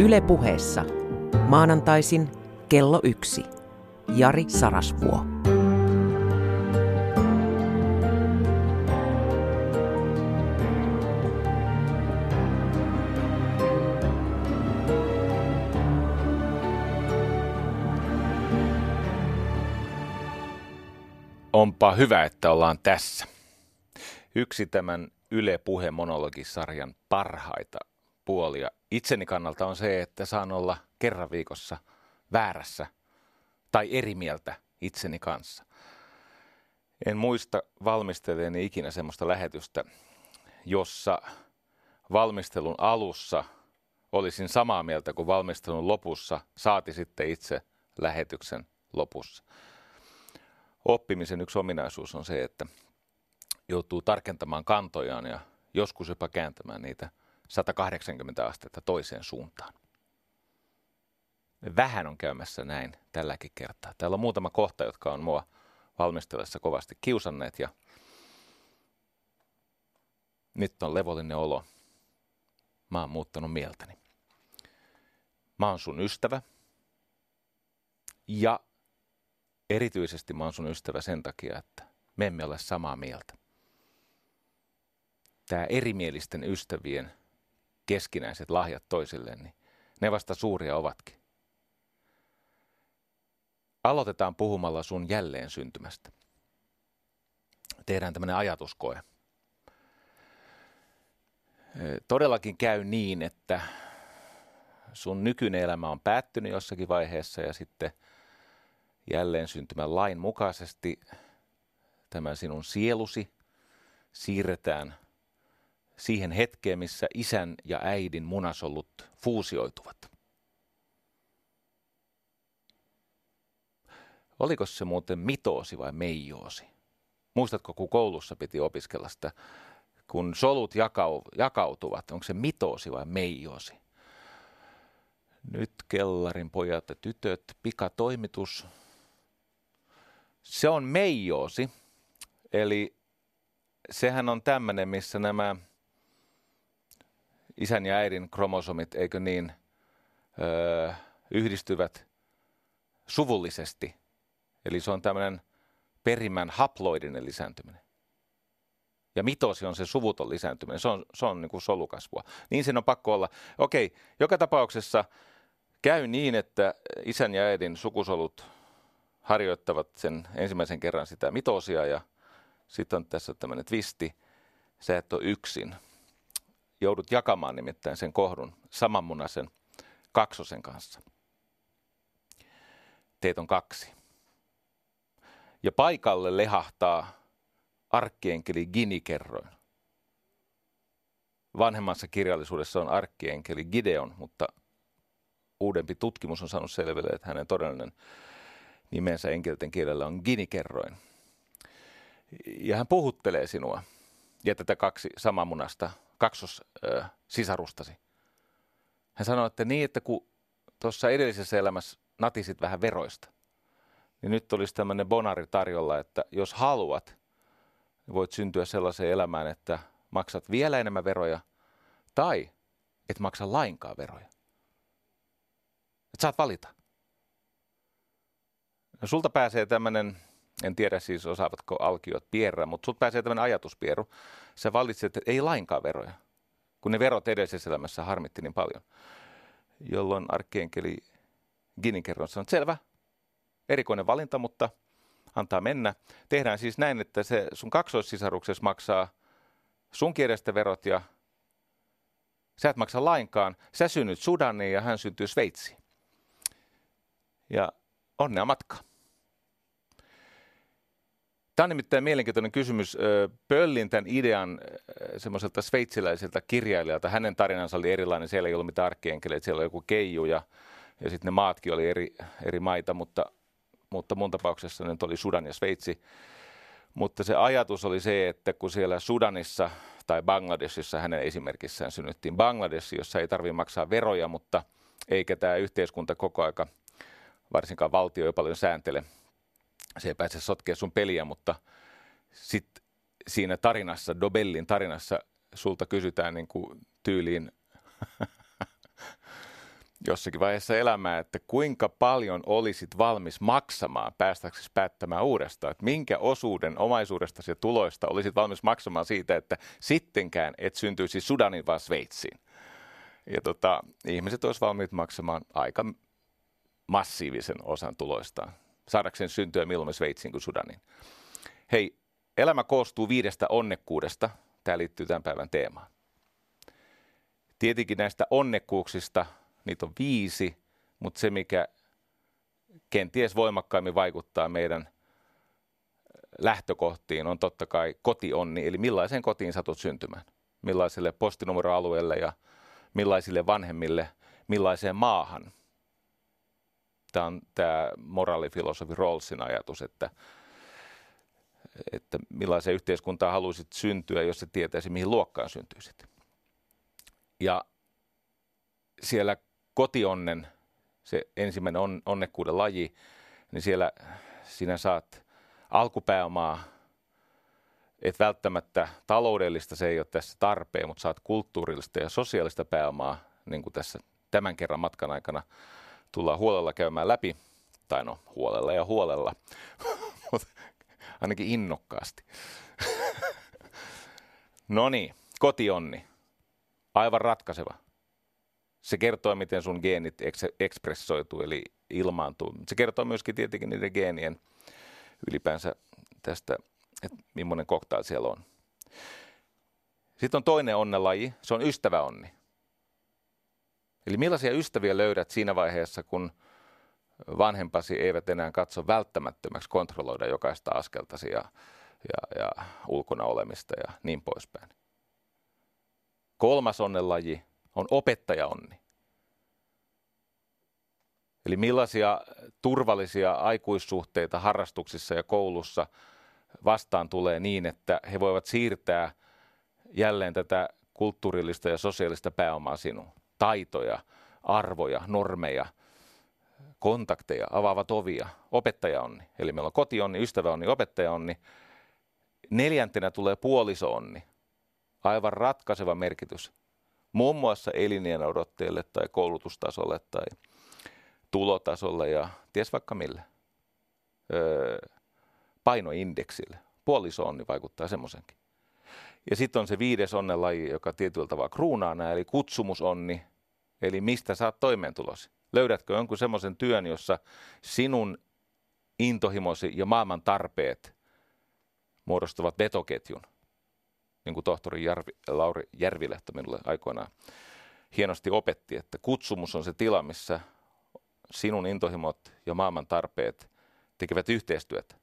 Yle puheessa. Maanantaisin kello yksi. Jari Sarasvuo. Onpa hyvä, että ollaan tässä. Yksi tämän Yle Puhe monologisarjan parhaita puolia itseni kannalta on se, että saan olla kerran viikossa väärässä tai eri mieltä itseni kanssa. En muista valmisteleeni ikinä semmoista lähetystä, jossa valmistelun alussa olisin samaa mieltä kuin valmistelun lopussa, saati sitten itse lähetyksen lopussa. Oppimisen yksi ominaisuus on se, että joutuu tarkentamaan kantojaan ja joskus jopa kääntämään niitä 180 astetta toiseen suuntaan. Vähän on käymässä näin tälläkin kertaa. Täällä on muutama kohta, jotka on mua valmistellessa kovasti kiusanneet ja nyt on levollinen olo. Mä oon muuttanut mieltäni. Mä oon sun ystävä ja erityisesti mä oon sun ystävä sen takia, että me emme ole samaa mieltä. Tämä erimielisten ystävien keskinäiset lahjat toisilleen, niin ne vasta suuria ovatkin. Aloitetaan puhumalla sun jälleen syntymästä. Tehdään tämmöinen ajatuskoe. Todellakin käy niin, että sun nykyinen elämä on päättynyt jossakin vaiheessa ja sitten jälleen syntymän lain mukaisesti tämä sinun sielusi siirretään siihen hetkeen, missä isän ja äidin munasollut fuusioituvat. Oliko se muuten mitoosi vai meijoosi? Muistatko, kun koulussa piti opiskella sitä, kun solut jakau, jakautuvat, onko se mitoosi vai meijoosi? Nyt kellarin pojat ja tytöt, pikatoimitus. Se on meijoosi, eli sehän on tämmöinen, missä nämä isän ja äidin kromosomit, eikö niin, öö, yhdistyvät suvullisesti. Eli se on tämmöinen perimän haploidinen lisääntyminen. Ja mitosi on se suvuton lisääntyminen. Se on, se on niin kuin solukasvua. Niin sen on pakko olla. Okei, joka tapauksessa käy niin, että isän ja äidin sukusolut harjoittavat sen ensimmäisen kerran sitä mitosia ja sitten on tässä tämmöinen twisti. Sä et ole yksin joudut jakamaan nimittäin sen kohdun samanmunaisen kaksosen kanssa. Teet on kaksi. Ja paikalle lehahtaa arkkienkeli Gini-kerroin. Vanhemmassa kirjallisuudessa on arkkienkeli Gideon, mutta uudempi tutkimus on saanut selville, että hänen todellinen nimensä enkelten kielellä on Gini-kerroin. Ja hän puhuttelee sinua ja tätä kaksi samanmunasta kaksosisarustasi. Hän sanoi, että niin, että kun tuossa edellisessä elämässä natisit vähän veroista, niin nyt olisi tämmöinen bonari tarjolla, että jos haluat, niin voit syntyä sellaiseen elämään, että maksat vielä enemmän veroja tai et maksa lainkaan veroja. Et saat valita. No, sulta pääsee tämmöinen en tiedä siis osaavatko alkiot pierrä, mutta sut pääsee tämmöinen ajatuspieru. Sä valitset, että ei lainkaan veroja, kun ne verot edellisessä elämässä harmitti niin paljon. Jolloin arkkienkeli Ginin kerron sanoo, että selvä, erikoinen valinta, mutta antaa mennä. Tehdään siis näin, että se sun kaksoissisaruksessa maksaa sun kielestä verot ja sä et maksa lainkaan. Sä synnyt Sudaniin ja hän syntyy Sveitsiin. Ja onnea matkaa. Tämä on nimittäin mielenkiintoinen kysymys. Pöllin tämän idean semmoiselta sveitsiläiseltä kirjailijalta. Hänen tarinansa oli erilainen. Siellä ei ollut mitään arkkienkeleitä, siellä oli joku keiju ja, ja sitten ne maatkin oli eri, eri maita, mutta, mutta mun tapauksessa nyt oli Sudan ja Sveitsi. Mutta se ajatus oli se, että kun siellä Sudanissa tai Bangladesissa hänen esimerkissään synnyttiin Bangladesh, jossa ei tarvitse maksaa veroja, mutta eikä tämä yhteiskunta koko aika, varsinkaan valtio ei paljon sääntele se ei pääse sotkea sun peliä, mutta sitten siinä tarinassa, Dobellin tarinassa, sulta kysytään niin kuin tyyliin jossakin vaiheessa elämää, että kuinka paljon olisit valmis maksamaan päästäksesi päättämään uudestaan, että minkä osuuden omaisuudesta ja tuloista olisit valmis maksamaan siitä, että sittenkään et syntyisi Sudanin vaan Sveitsiin. Ja tota, ihmiset olisivat valmiit maksamaan aika massiivisen osan tuloistaan, saadakseen syntyä milloin Sveitsiin kuin Sudanin. Hei, elämä koostuu viidestä onnekkuudesta. Tämä liittyy tämän päivän teemaan. Tietenkin näistä onnekkuuksista, niitä on viisi, mutta se mikä kenties voimakkaimmin vaikuttaa meidän lähtökohtiin on totta kai kotionni, eli millaiseen kotiin satut syntymään. Millaiselle postinumeroalueelle ja millaisille vanhemmille, millaiseen maahan. Tämä on tämä moraalifilosofi Rawlsin ajatus, että, että millaiseen yhteiskuntaan haluaisit syntyä, jos se tietäisi, mihin luokkaan syntyisit. Ja siellä kotionnen, se ensimmäinen on, onnekkuuden laji, niin siellä sinä saat alkupääomaa, et välttämättä taloudellista se ei ole tässä tarpeen, mutta saat kulttuurillista ja sosiaalista pääomaa, niin kuin tässä tämän kerran matkan aikana tullaan huolella käymään läpi. Tai no, huolella ja huolella, mutta ainakin innokkaasti. no niin, kotionni. Aivan ratkaiseva. Se kertoo, miten sun geenit ekspressoituu, eli ilmaantuu. Se kertoo myöskin tietenkin niiden geenien ylipäänsä tästä, että millainen koktail siellä on. Sitten on toinen onnelaji, se on ystäväonni. Eli millaisia ystäviä löydät siinä vaiheessa, kun vanhempasi eivät enää katso välttämättömäksi kontrolloida jokaista askeltasi ja, ja, ja ulkona olemista ja niin poispäin. Kolmas onnelaji on opettajaonni. Eli millaisia turvallisia aikuissuhteita harrastuksissa ja koulussa vastaan tulee niin, että he voivat siirtää jälleen tätä kulttuurillista ja sosiaalista pääomaa sinuun. Taitoja, arvoja, normeja, kontakteja, avaavat ovia, opettajaonni. Eli meillä on kotionni, ystäväonni, opettajaonni. Neljäntenä tulee puolisoonni. Aivan ratkaiseva merkitys muun muassa elinien odotteelle tai koulutustasolle tai tulotasolle ja ties vaikka mille. Öö, painoindeksille. Puolisoonni vaikuttaa semmoisenkin. Ja sitten on se viides onnenlaji, joka tietyllä tavalla kruunaa nämä, eli kutsumusonni, eli mistä saat toimeentulosi. Löydätkö jonkun semmoisen työn, jossa sinun intohimosi ja maailman tarpeet muodostavat vetoketjun – niin kuin tohtori Jarvi, Lauri Järvilehto minulle aikoinaan hienosti opetti, että kutsumus on se tila, missä sinun intohimot ja maailman tarpeet tekevät yhteistyötä.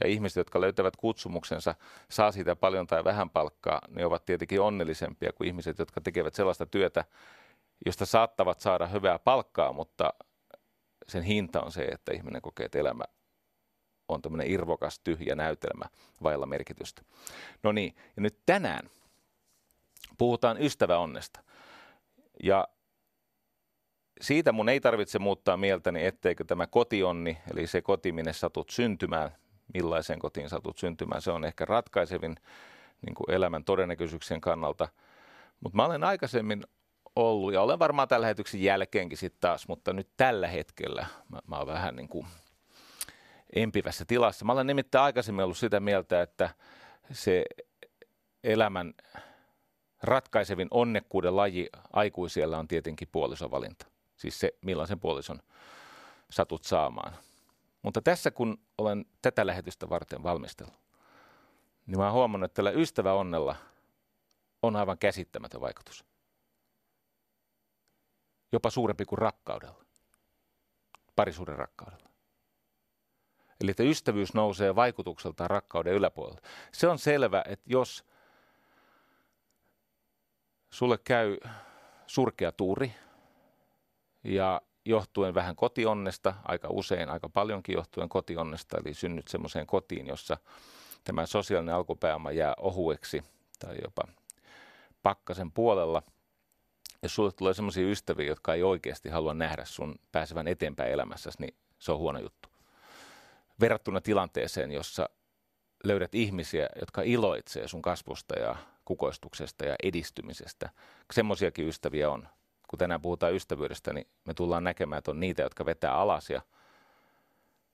Ja ihmiset, jotka löytävät kutsumuksensa, saa siitä paljon tai vähän palkkaa, ne ovat tietenkin onnellisempia kuin ihmiset, jotka tekevät sellaista työtä, josta saattavat saada hyvää palkkaa, mutta sen hinta on se, että ihminen kokee, että elämä on tämmöinen irvokas, tyhjä näytelmä vailla merkitystä. No niin, ja nyt tänään puhutaan ystäväonnesta. Ja siitä mun ei tarvitse muuttaa mieltäni, etteikö tämä kotionni, eli se koti, minne satut syntymään, millaisen kotiin satut syntymään, se on ehkä ratkaisevin niin kuin elämän todennäköisyyksien kannalta. Mutta mä olen aikaisemmin ollut, ja olen varmaan tällä lähetyksen jälkeenkin sitten taas, mutta nyt tällä hetkellä mä, mä oon vähän niin kuin empivässä tilassa. Mä olen nimittäin aikaisemmin ollut sitä mieltä, että se elämän ratkaisevin onnekkuuden laji aikuisiellä on tietenkin puolisovalinta. Siis se, millaisen puolison satut saamaan. Mutta tässä kun olen tätä lähetystä varten valmistellut, niin mä oon huomannut, että tällä ystäväonnella on aivan käsittämätön vaikutus. Jopa suurempi kuin rakkaudella. Parisuuden rakkaudella. Eli että ystävyys nousee vaikutukseltaan rakkauden yläpuolelle. Se on selvä, että jos sulle käy surkea tuuri ja johtuen vähän kotionnesta, aika usein, aika paljonkin johtuen kotionnesta, eli synnyt semmoiseen kotiin, jossa tämä sosiaalinen alkupääoma jää ohueksi tai jopa pakkasen puolella. Jos sulle tulee semmoisia ystäviä, jotka ei oikeasti halua nähdä sun pääsevän eteenpäin elämässäsi, niin se on huono juttu verrattuna tilanteeseen, jossa löydät ihmisiä, jotka iloitsee sun kasvusta ja kukoistuksesta ja edistymisestä. Semmoisiakin ystäviä on. Kun tänään puhutaan ystävyydestä, niin me tullaan näkemään, että on niitä, jotka vetää alas ja,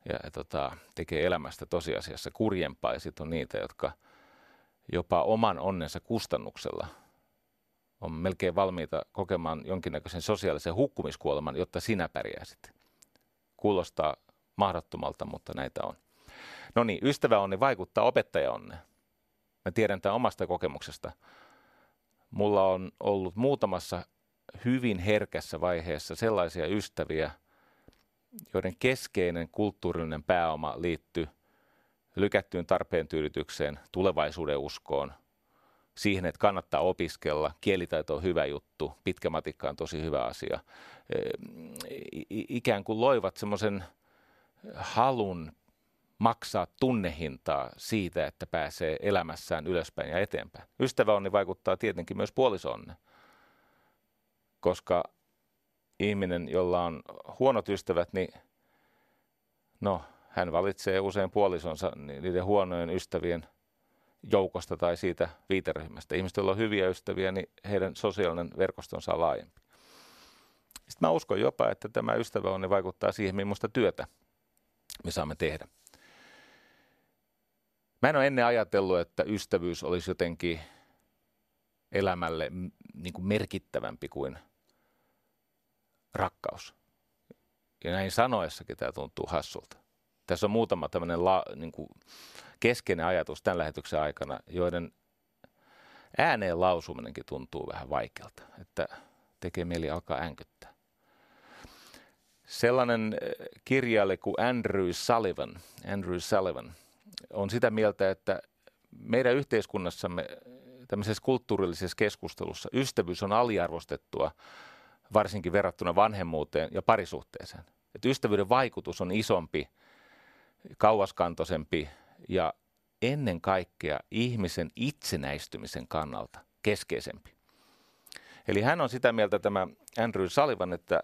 ja, tota, tekee elämästä tosiasiassa kurjempaa. Ja sitten on niitä, jotka jopa oman onnensa kustannuksella on melkein valmiita kokemaan jonkinnäköisen sosiaalisen hukkumiskuoleman, jotta sinä pärjäisit. Kuulostaa mahdottomalta, mutta näitä on. No niin, ystäväonni vaikuttaa opettajaonneen. Mä tiedän tämän omasta kokemuksesta. Mulla on ollut muutamassa hyvin herkässä vaiheessa sellaisia ystäviä, joiden keskeinen kulttuurillinen pääoma liittyy lykättyyn tarpeen tyydytykseen, tulevaisuuden uskoon, siihen, että kannattaa opiskella, kielitaito on hyvä juttu, pitkä matikka on tosi hyvä asia. Ikään kuin loivat semmoisen halun maksaa tunnehintaa siitä, että pääsee elämässään ylöspäin ja eteenpäin. Ystäväonni vaikuttaa tietenkin myös puolisonne, koska ihminen, jolla on huonot ystävät, niin no, hän valitsee usein puolisonsa niiden huonojen ystävien joukosta tai siitä viiteryhmästä. Ihmiset, joilla on hyviä ystäviä, niin heidän sosiaalinen verkostonsa on laajempi. Sitten mä uskon jopa, että tämä ystäväonni vaikuttaa siihen, millaista työtä me saamme tehdä. Mä en ole ennen ajatellut, että ystävyys olisi jotenkin elämälle niin kuin merkittävämpi kuin rakkaus. Ja näin sanoessakin tämä tuntuu hassulta. Tässä on muutama tämmöinen la, niin kuin keskeinen ajatus tämän lähetyksen aikana, joiden ääneen lausuminenkin tuntuu vähän vaikealta, että tekee mieli alkaa änkyttää. Sellainen eh, kirjailija kuin Andrew Sullivan, Andrew Sullivan on sitä mieltä, että meidän yhteiskunnassamme tämmöisessä kulttuurillisessa keskustelussa ystävyys on aliarvostettua, varsinkin verrattuna vanhemmuuteen ja parisuhteeseen. Että ystävyyden vaikutus on isompi, kauaskantoisempi ja ennen kaikkea ihmisen itsenäistymisen kannalta keskeisempi. Eli hän on sitä mieltä tämä Andrew Sullivan, että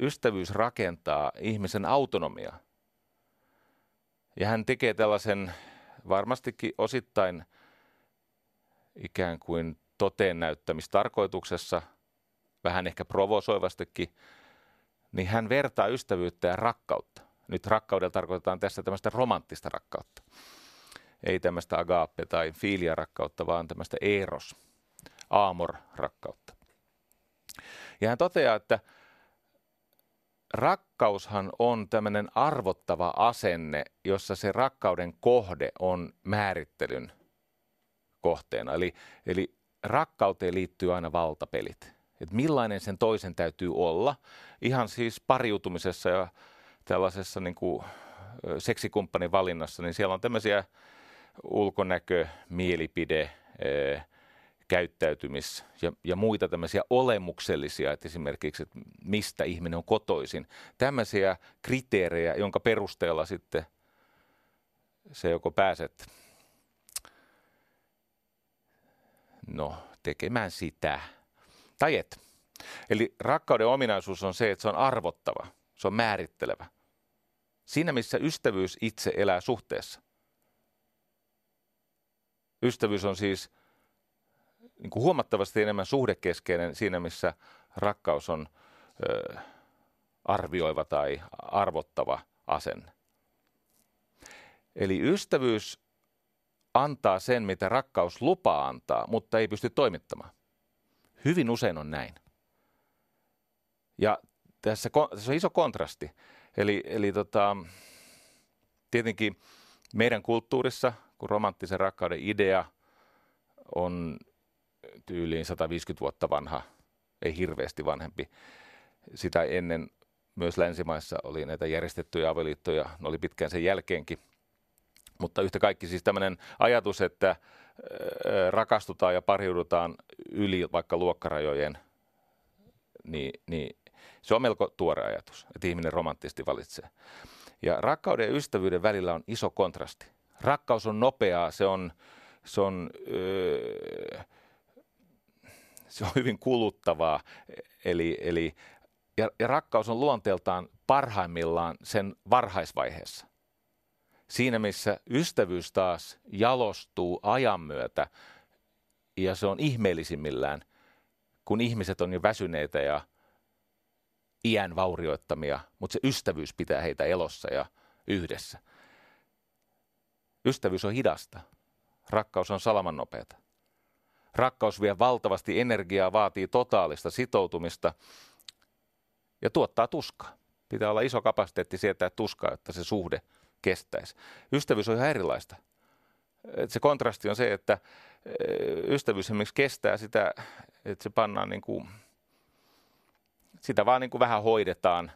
ystävyys rakentaa ihmisen autonomiaa. Ja hän tekee tällaisen varmastikin osittain ikään kuin toteen näyttämistarkoituksessa, vähän ehkä provosoivastikin, niin hän vertaa ystävyyttä ja rakkautta. Nyt rakkaudella tarkoitetaan tässä tämmöistä romanttista rakkautta. Ei tämmöistä agape tai filia rakkautta, vaan tämmöistä eros, aamor rakkautta. Ja hän toteaa, että rakkaushan on tämmöinen arvottava asenne, jossa se rakkauden kohde on määrittelyn kohteena. Eli, eli rakkauteen liittyy aina valtapelit. Et millainen sen toisen täytyy olla. Ihan siis pariutumisessa ja tällaisessa niin kuin seksikumppanin valinnassa, niin siellä on tämmöisiä ulkonäkö, mielipide, käyttäytymis- ja, ja muita tämmöisiä olemuksellisia, että esimerkiksi, että mistä ihminen on kotoisin. Tämmöisiä kriteerejä, jonka perusteella sitten se joko pääset no, tekemään sitä tai et. Eli rakkauden ominaisuus on se, että se on arvottava, se on määrittelevä. Siinä, missä ystävyys itse elää suhteessa. Ystävyys on siis niin kuin huomattavasti enemmän suhdekeskeinen siinä, missä rakkaus on ö, arvioiva tai arvottava asenne. Eli ystävyys antaa sen, mitä rakkaus lupaa antaa, mutta ei pysty toimittamaan. Hyvin usein on näin. Ja tässä, tässä on iso kontrasti. Eli, eli tota, tietenkin meidän kulttuurissa, kun romanttisen rakkauden idea on tyyliin 150 vuotta vanha, ei hirveästi vanhempi. Sitä ennen myös länsimaissa oli näitä järjestettyjä avioliittoja, ne oli pitkään sen jälkeenkin. Mutta yhtä kaikki siis tämmöinen ajatus, että rakastutaan ja pariudutaan yli vaikka luokkarajojen, niin, niin se on melko tuore ajatus, että ihminen romanttisesti valitsee. Ja rakkauden ja ystävyyden välillä on iso kontrasti. Rakkaus on nopeaa, se on, se on öö, se on hyvin kuluttavaa. Eli, eli, ja, ja rakkaus on luonteeltaan parhaimmillaan sen varhaisvaiheessa. Siinä missä ystävyys taas jalostuu ajan myötä ja se on ihmeellisimmillään, kun ihmiset on jo väsyneitä ja iän vaurioittamia, mutta se ystävyys pitää heitä elossa ja yhdessä. Ystävyys on hidasta. Rakkaus on salamannopeata. Rakkaus vie valtavasti energiaa, vaatii totaalista sitoutumista ja tuottaa tuskaa. Pitää olla iso kapasiteetti sietää tuskaa, että se suhde kestäisi. Ystävyys on ihan erilaista. Et se kontrasti on se, että eh, ystävyys esimerkiksi kestää sitä, että se pannaan niin kuin, sitä vaan niin kuin vähän hoidetaan.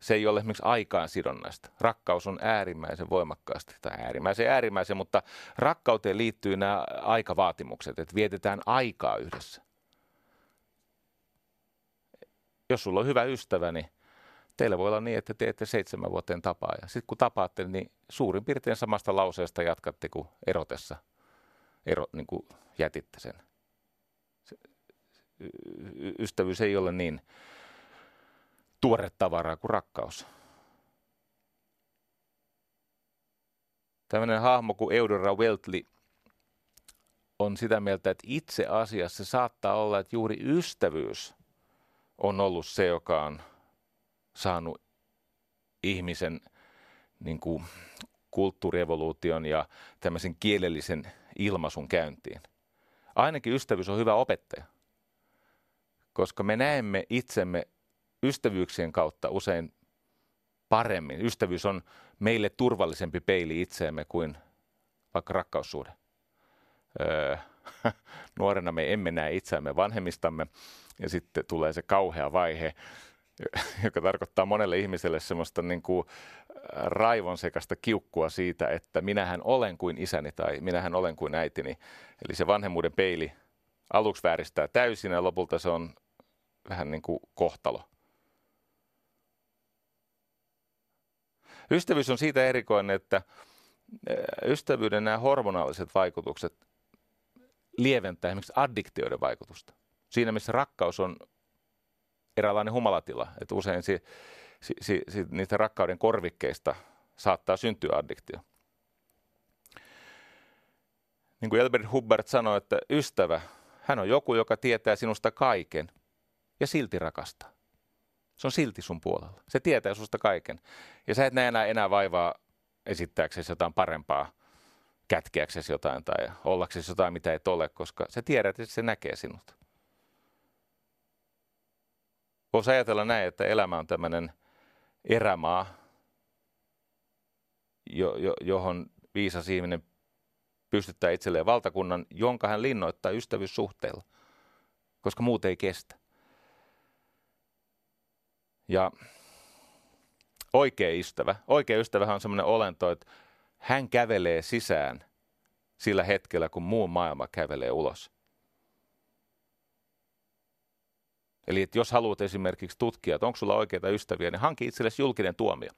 Se ei ole esimerkiksi aikaan sidonnaista. Rakkaus on äärimmäisen voimakkaasti, tai äärimmäisen äärimmäisen, mutta rakkauteen liittyy nämä aikavaatimukset, että vietetään aikaa yhdessä. Jos sulla on hyvä ystävä, niin teillä voi olla niin, että teette seitsemän vuoteen tapaa. Ja sitten kun tapaatte, niin suurin piirtein samasta lauseesta jatkatte kuin erotessa ero, niin kuin jätitte sen. Se, ystävyys ei ole niin tuore tavaraa kuin rakkaus. Tällainen hahmo kuin Eudora Weltley on sitä mieltä, että itse asiassa saattaa olla, että juuri ystävyys on ollut se, joka on saanut ihmisen niin kuin, kulttuurievoluution ja tämmöisen kielellisen ilmaisun käyntiin. Ainakin ystävyys on hyvä opettaja, koska me näemme itsemme ystävyyksien kautta usein paremmin. Ystävyys on meille turvallisempi peili itseemme kuin vaikka rakkaussuhde. Öö, nuorena me emme näe itseämme vanhemmistamme ja sitten tulee se kauhea vaihe, joka tarkoittaa monelle ihmiselle semmoista niin kuin raivon sekasta kiukkua siitä, että minähän olen kuin isäni tai minähän olen kuin äitini. Eli se vanhemmuuden peili aluksi vääristää täysin ja lopulta se on vähän niin kuin kohtalo. Ystävyys on siitä erikoinen, että ystävyyden nämä hormonaaliset vaikutukset lieventää esimerkiksi addiktioiden vaikutusta. Siinä missä rakkaus on eräänlainen humalatila, että usein si, si, si, si, niistä rakkauden korvikkeista saattaa syntyä addiktio. Niin kuin Elbert Hubbard sanoi, että ystävä, hän on joku, joka tietää sinusta kaiken ja silti rakastaa. Se on silti sun puolella. Se tietää susta kaiken. Ja sä et näe enää, enää vaivaa esittääksesi jotain parempaa, kätkeäksesi jotain tai ollaksesi jotain, mitä et ole, koska sä tiedät, että se näkee sinut. Voisi ajatella näin, että elämä on tämmöinen erämaa, jo, jo, johon viisas ihminen pystyttää itselleen valtakunnan, jonka hän linnoittaa ystävyyssuhteella, koska muut ei kestä. Ja oikea ystävä, oikea ystävähän on semmoinen olento, että hän kävelee sisään sillä hetkellä, kun muu maailma kävelee ulos. Eli että jos haluat esimerkiksi tutkia, että onko sulla oikeita ystäviä, niin hanki itsellesi julkinen tuomio.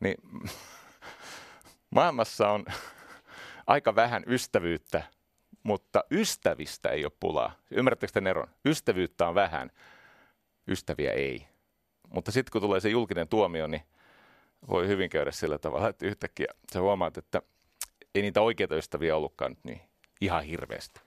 Niin maailmassa on aika vähän ystävyyttä, mutta ystävistä ei ole pulaa. Ymmärrättekö tämän eron? Ystävyyttä on vähän, ystäviä ei. Mutta sitten kun tulee se julkinen tuomio, niin voi hyvin käydä sillä tavalla, että yhtäkkiä sä huomaat, että ei niitä oikeita ystäviä ollutkaan nyt niin ihan hirveästi.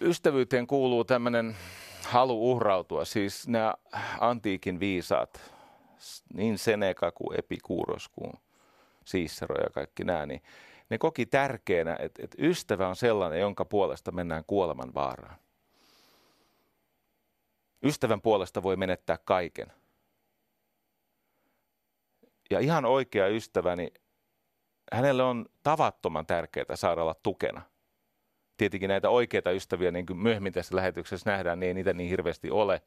Ystävyyteen kuuluu tämmöinen halu uhrautua, siis nämä antiikin viisaat, niin Seneca kuin Epikuros kuin Cicero ja kaikki nämä, niin ne koki tärkeänä, että, että ystävä on sellainen, jonka puolesta mennään kuoleman vaaraan. Ystävän puolesta voi menettää kaiken. Ja ihan oikea ystäväni, hänelle on tavattoman tärkeää saada olla tukena – tietenkin näitä oikeita ystäviä, niin kuin myöhemmin tässä lähetyksessä nähdään, niin ei niitä niin hirveästi ole.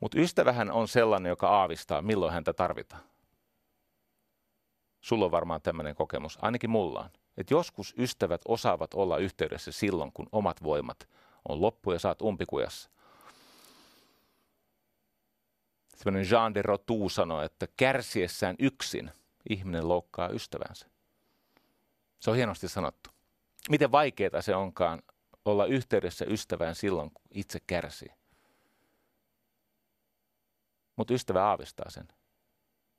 Mutta ystävähän on sellainen, joka aavistaa, milloin häntä tarvitaan. Sulla on varmaan tämmöinen kokemus, ainakin mulla on. Että joskus ystävät osaavat olla yhteydessä silloin, kun omat voimat on loppu ja saat umpikujassa. Sellainen Jean de Rotu sanoi, että kärsiessään yksin ihminen loukkaa ystävänsä. Se on hienosti sanottu miten vaikeaa se onkaan olla yhteydessä ystävään silloin, kun itse kärsii. Mutta ystävä aavistaa sen.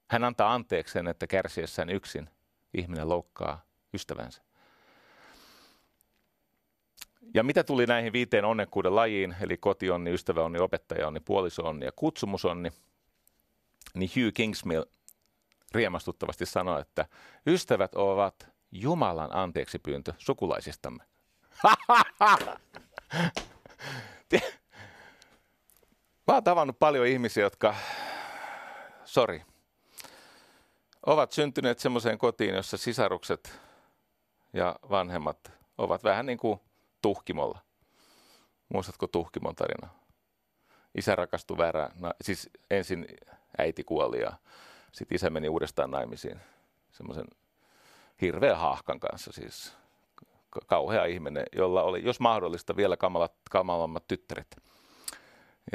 Hän antaa anteeksi sen, että kärsiessään yksin ihminen loukkaa ystävänsä. Ja mitä tuli näihin viiteen onnekkuuden lajiin, eli kotionni, ystäväonni, opettajaonni, puolisoonni ja kutsumusonni, niin Hugh Kingsmill riemastuttavasti sanoi, että ystävät ovat Jumalan anteeksi pyyntö sukulaisistamme. Mä oon tavannut paljon ihmisiä, jotka, sorry, ovat syntyneet semmoiseen kotiin, jossa sisarukset ja vanhemmat ovat vähän niin kuin tuhkimolla. Muistatko tuhkimon tarina? Isä rakastui väärään, no, siis ensin äiti kuoli ja sitten isä meni uudestaan naimisiin semmoisen hirveän haahkan kanssa siis kauhea ihminen, jolla oli, jos mahdollista, vielä kamalat, kamalammat tyttäret.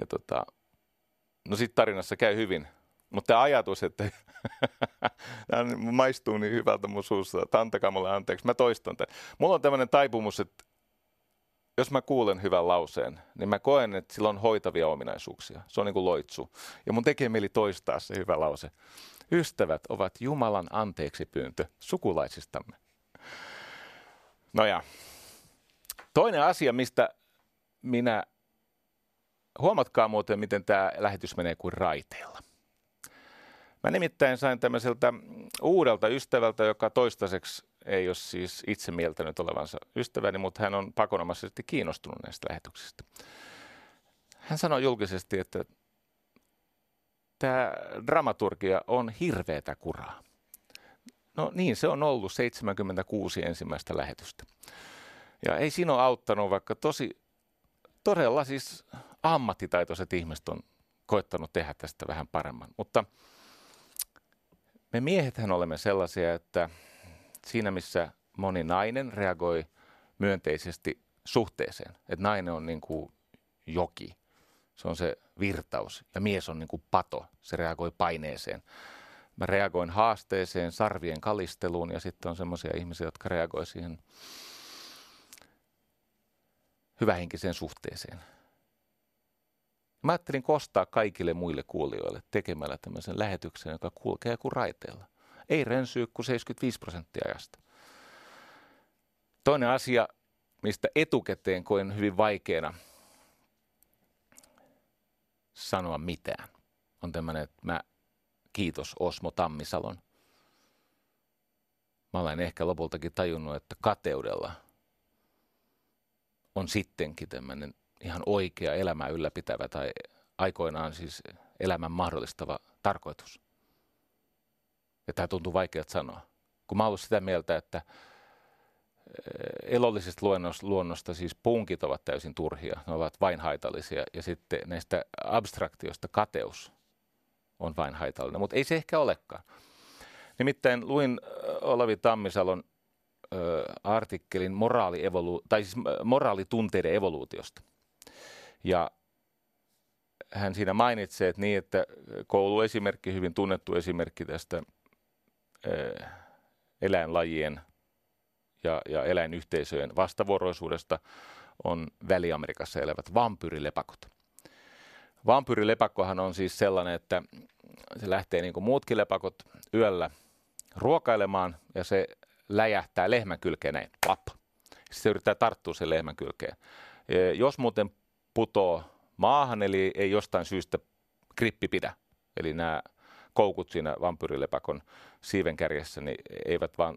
Ja tota, no sitten tarinassa käy hyvin, mutta tämä ajatus, että tämä maistuu niin hyvältä mun suussa, että antakaa mulle anteeksi, mä toistan tämän. Mulla on tämmöinen taipumus, että jos mä kuulen hyvän lauseen, niin mä koen, että sillä on hoitavia ominaisuuksia. Se on niin kuin loitsu. Ja mun tekee mieli toistaa se hyvä lause. Ystävät ovat Jumalan anteeksi pyyntö sukulaisistamme. No ja, toinen asia, mistä minä, huomatkaa muuten, miten tämä lähetys menee kuin raiteilla. Mä nimittäin sain tämmöiseltä uudelta ystävältä, joka toistaiseksi ei ole siis itse mieltänyt olevansa ystäväni, mutta hän on pakonomaisesti kiinnostunut näistä lähetyksistä. Hän sanoi julkisesti, että tämä dramaturgia on hirveätä kuraa. No niin, se on ollut 76 ensimmäistä lähetystä. Ja ei siinä ole auttanut, vaikka tosi, todella siis ammattitaitoiset ihmiset on koettanut tehdä tästä vähän paremman. Mutta me miehethän olemme sellaisia, että siinä missä moni nainen reagoi myönteisesti suhteeseen, että nainen on niin kuin joki, se on se virtaus ja mies on niin kuin pato, se reagoi paineeseen. Mä reagoin haasteeseen, sarvien kalisteluun ja sitten on semmoisia ihmisiä, jotka reagoi siihen hyvähenkiseen suhteeseen. Mä ajattelin kostaa kaikille muille kuulijoille tekemällä tämmöisen lähetyksen, joka kulkee kuin raiteella. Ei rensyy kuin 75 prosenttia ajasta. Toinen asia, mistä etukäteen koen hyvin vaikeana sanoa mitään, on tämmöinen, että mä kiitos Osmo Tammisalon. Mä olen ehkä lopultakin tajunnut, että kateudella on sittenkin tämmöinen ihan oikea elämää ylläpitävä tai aikoinaan siis elämän mahdollistava tarkoitus. Ja tämä tuntuu vaikealta sanoa. Kun mä olen sitä mieltä, että elollisesta luonnosta, luonnosta siis punkit ovat täysin turhia, ne ovat vain haitallisia. Ja sitten näistä abstraktioista kateus on vain haitallinen, mutta ei se ehkä olekaan. Nimittäin luin Olavi Tammisalon ö, artikkelin moraali tai siis moraalitunteiden evoluutiosta. Ja hän siinä mainitsee, että niin, että kouluesimerkki, hyvin tunnettu esimerkki tästä Eh, eläinlajien ja, ja eläinyhteisöjen vastavuoroisuudesta on Väli-Amerikassa elävät vampyyrilepakot. Vampyyrilepakkohan on siis sellainen, että se lähtee niin kuin muutkin lepakot yöllä ruokailemaan ja se läjähtää lehmän kylkeen näin, plap. Sitten se yrittää tarttua sen lehmän kylkeen. Jos muuten putoo maahan, eli ei jostain syystä grippi pidä, eli nämä koukut siinä vampyyrilepakon siiven kärjessä, niin eivät vaan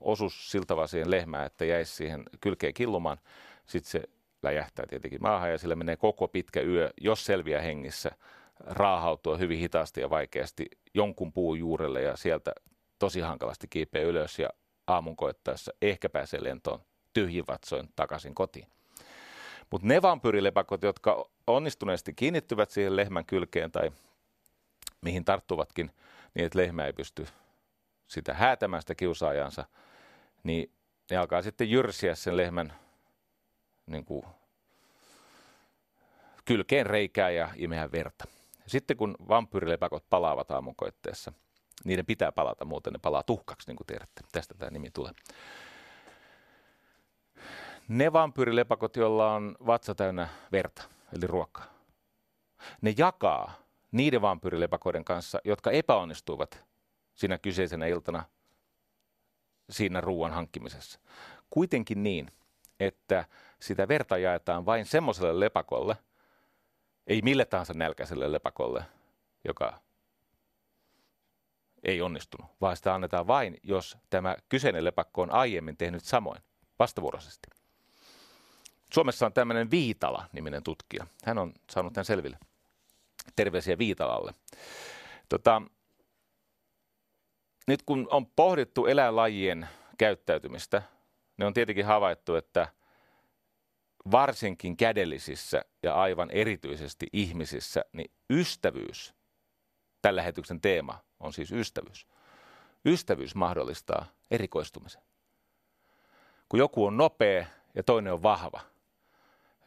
osu siltä vaan siihen lehmään, että jäisi siihen kylkeen killumaan. Sitten se läjähtää tietenkin maahan ja sillä menee koko pitkä yö, jos selviää hengissä, raahautua hyvin hitaasti ja vaikeasti jonkun puun juurelle ja sieltä tosi hankalasti kiipeä ylös ja aamun koettaessa ehkä pääsee lentoon tyhjin vatsoin takaisin kotiin. Mutta ne vampyyrilepakot, jotka onnistuneesti kiinnittyvät siihen lehmän kylkeen tai mihin tarttuvatkin niin, että lehmä ei pysty sitä häätämään sitä kiusaajansa, niin ne alkaa sitten jyrsiä sen lehmän niin kuin, kylkeen reikää ja imeä verta. Sitten kun vampyyrilepakot palaavat aamukoitteessa, niiden pitää palata, muuten ne palaa tuhkaksi, niin kuin tiedätte. Tästä tämä nimi tulee. Ne vampyyrilepakot, joilla on vatsa täynnä verta, eli ruokaa, ne jakaa niiden vampyyrilepakoiden kanssa, jotka epäonnistuivat siinä kyseisenä iltana siinä ruoan hankkimisessa. Kuitenkin niin, että sitä verta jaetaan vain semmoiselle lepakolle, ei mille tahansa nälkäiselle lepakolle, joka ei onnistunut, vaan sitä annetaan vain, jos tämä kyseinen lepakko on aiemmin tehnyt samoin, vastavuoroisesti. Suomessa on tämmöinen Viitala-niminen tutkija. Hän on saanut tämän selville. Terveisiä Viitalalle. Tota, nyt kun on pohdittu eläinlajien käyttäytymistä, ne on tietenkin havaittu, että varsinkin kädellisissä ja aivan erityisesti ihmisissä, niin ystävyys, tällä lähetyksen teema on siis ystävyys. Ystävyys mahdollistaa erikoistumisen. Kun joku on nopea ja toinen on vahva,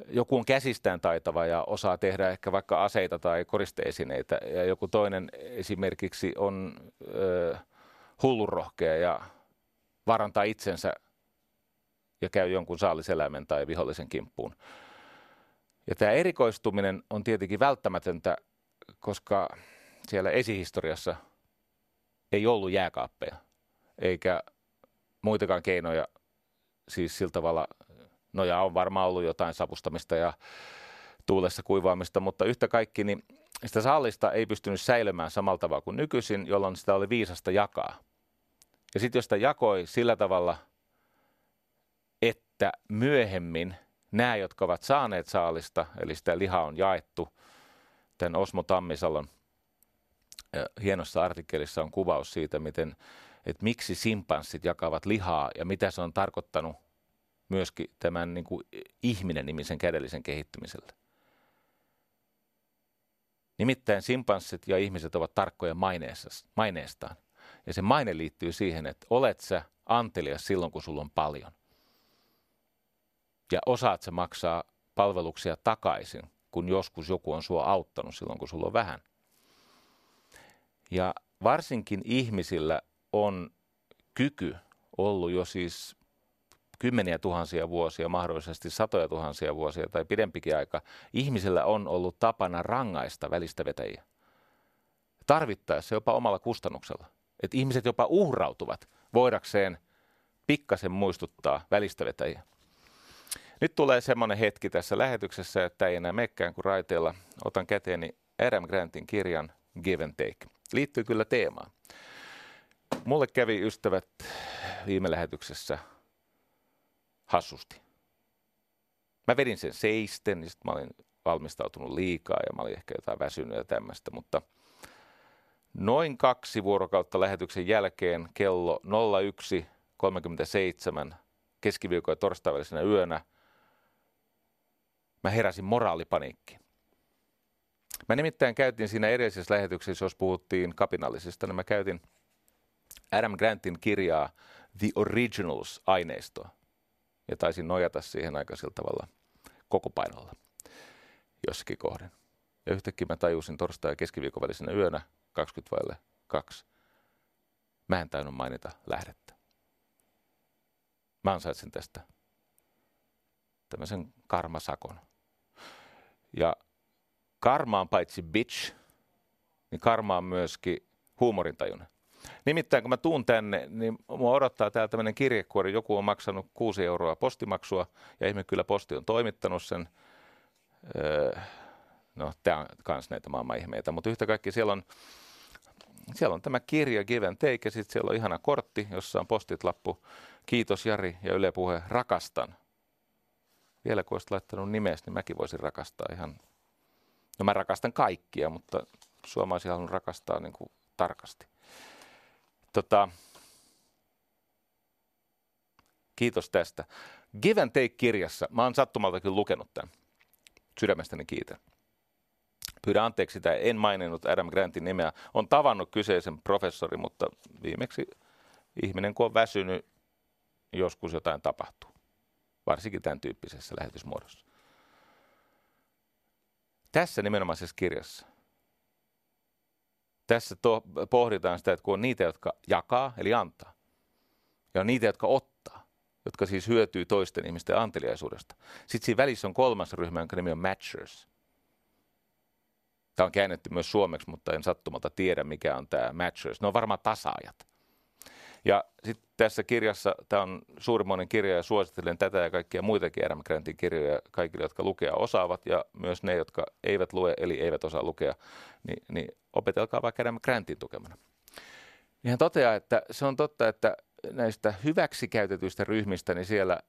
joku on käsistään taitava ja osaa tehdä ehkä vaikka aseita tai koristeesineitä, ja joku toinen esimerkiksi on ö, hullurohkea ja varantaa itsensä ja käy jonkun saaliseläimen tai vihollisen kimppuun. Ja tämä erikoistuminen on tietenkin välttämätöntä, koska siellä esihistoriassa ei ollut jääkaappeja, eikä muitakaan keinoja, siis sillä tavalla, noja on varmaan ollut jotain sapustamista ja tuulessa kuivaamista, mutta yhtä kaikki, niin sitä sallista ei pystynyt säilymään samalla tavalla kuin nykyisin, jolloin sitä oli viisasta jakaa. Ja sitten jos sitä jakoi sillä tavalla, että myöhemmin nämä, jotka ovat saaneet saalista, eli sitä lihaa on jaettu, tämän Osmo Tammisalon hienossa artikkelissa on kuvaus siitä, miten, että miksi simpanssit jakavat lihaa ja mitä se on tarkoittanut myöskin tämän niin kuin ihminen nimisen kädellisen kehittymiselle. Nimittäin simpanssit ja ihmiset ovat tarkkoja maineestaan. Ja se maine liittyy siihen, että olet sä antelias silloin, kun sulla on paljon. Ja osaat sä maksaa palveluksia takaisin, kun joskus joku on sua auttanut silloin, kun sulla on vähän. Ja varsinkin ihmisillä on kyky ollut jo siis kymmeniä tuhansia vuosia, mahdollisesti satoja tuhansia vuosia tai pidempikin aika. Ihmisillä on ollut tapana rangaista välistä vetäjiä. Tarvittaessa jopa omalla kustannuksella. Että ihmiset jopa uhrautuvat voidakseen pikkasen muistuttaa välistävetäjiä. Nyt tulee semmoinen hetki tässä lähetyksessä, että ei enää mekkään kuin raiteella. Otan käteeni Adam Grantin kirjan Give and Take. Liittyy kyllä teemaan. Mulle kävi ystävät viime lähetyksessä hassusti. Mä vedin sen seisten, niin mä olin valmistautunut liikaa ja mä olin ehkä jotain väsynyt ja tämmöistä, mutta noin kaksi vuorokautta lähetyksen jälkeen kello 01.37 keskiviikko- ja torstaivälisenä yönä mä heräsin moraalipaniikkiin. Mä nimittäin käytin siinä edellisessä lähetyksessä, jos puhuttiin kapinallisista, niin mä käytin Adam Grantin kirjaa The Originals-aineistoa. Ja taisin nojata siihen aika sillä tavalla koko painolla jossakin kohden. Ja yhtäkkiä mä tajusin torstai- ja keskiviikon välisenä yönä 20 vaille 2. Mä en tainnut mainita lähdettä. Mä ansaitsin tästä tämmöisen karmasakon. Ja karma on paitsi bitch, niin karma on myöskin huumorintajunen. Nimittäin kun mä tuun tänne, niin mua odottaa täällä tämmöinen kirjekuori. Joku on maksanut 6 euroa postimaksua ja ihme kyllä posti on toimittanut sen. Öö, no, tämä on kans näitä maailman ihmeitä, mutta yhtä kaikki siellä on, siellä on tämä kirja Give and Take ja sitten siellä on ihana kortti, jossa on postit lappu. Kiitos Jari ja Yle Puhe, rakastan. Vielä kun olisit laittanut nimeäsi, niin mäkin voisin rakastaa ihan No mä rakastan kaikkia, mutta suomalaisia haluan rakastaa niin kuin tarkasti. Tota, kiitos tästä. Give and Take-kirjassa, mä oon sattumaltakin lukenut tämän. Sydämestäni kiitän. Pyydän anteeksi sitä, en maininnut Adam Grantin nimeä. On tavannut kyseisen professori, mutta viimeksi ihminen kun on väsynyt, joskus jotain tapahtuu. Varsinkin tämän tyyppisessä lähetysmuodossa. Tässä nimenomaisessa kirjassa. Tässä to, pohditaan sitä, että kun on niitä, jotka jakaa, eli antaa, ja on niitä, jotka ottaa, jotka siis hyötyy toisten ihmisten anteliaisuudesta. Sitten siinä välissä on kolmas ryhmä, jonka nimi on matchers. Tämä on käännetty myös suomeksi, mutta en sattumalta tiedä, mikä on tämä matchers. Ne on varmaan tasaajat. Ja sitten tässä kirjassa, tämä on suurimoinen kirja ja suosittelen tätä ja kaikkia muitakin Adam Grantin kirjoja kaikille, jotka lukea osaavat ja myös ne, jotka eivät lue eli eivät osaa lukea, niin, niin opetelkaa vaikka Adam Grantin tukemana. Niin hän toteaa, että se on totta, että näistä hyväksikäytetyistä ryhmistä, niin siellä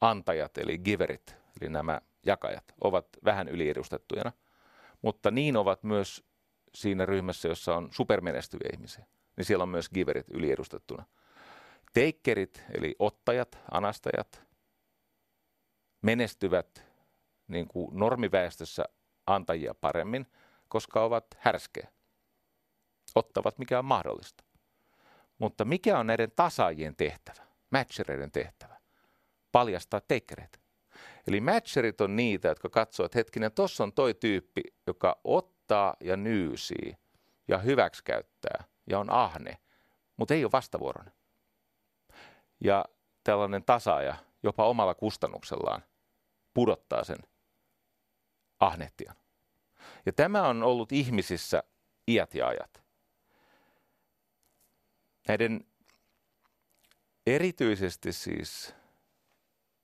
antajat eli giverit, eli nämä jakajat, ovat vähän yliedustettuina. Mutta niin ovat myös siinä ryhmässä, jossa on supermenestyviä ihmisiä, niin siellä on myös giverit yliedustettuna. Teikkerit, eli ottajat, anastajat, menestyvät niin kuin normiväestössä antajia paremmin, koska ovat härskejä. Ottavat mikä on mahdollista. Mutta mikä on näiden tasaajien tehtävä, matchereiden tehtävä? Paljastaa teikkereitä. Eli matcherit on niitä, jotka katsoo, että hetkinen, tuossa on toi tyyppi, joka ottaa ja nyysii ja hyväksikäyttää ja on ahne, mutta ei ole vastavuoroinen. Ja tällainen tasaaja jopa omalla kustannuksellaan pudottaa sen ahnettian. Ja tämä on ollut ihmisissä iät ja ajat. Näiden erityisesti siis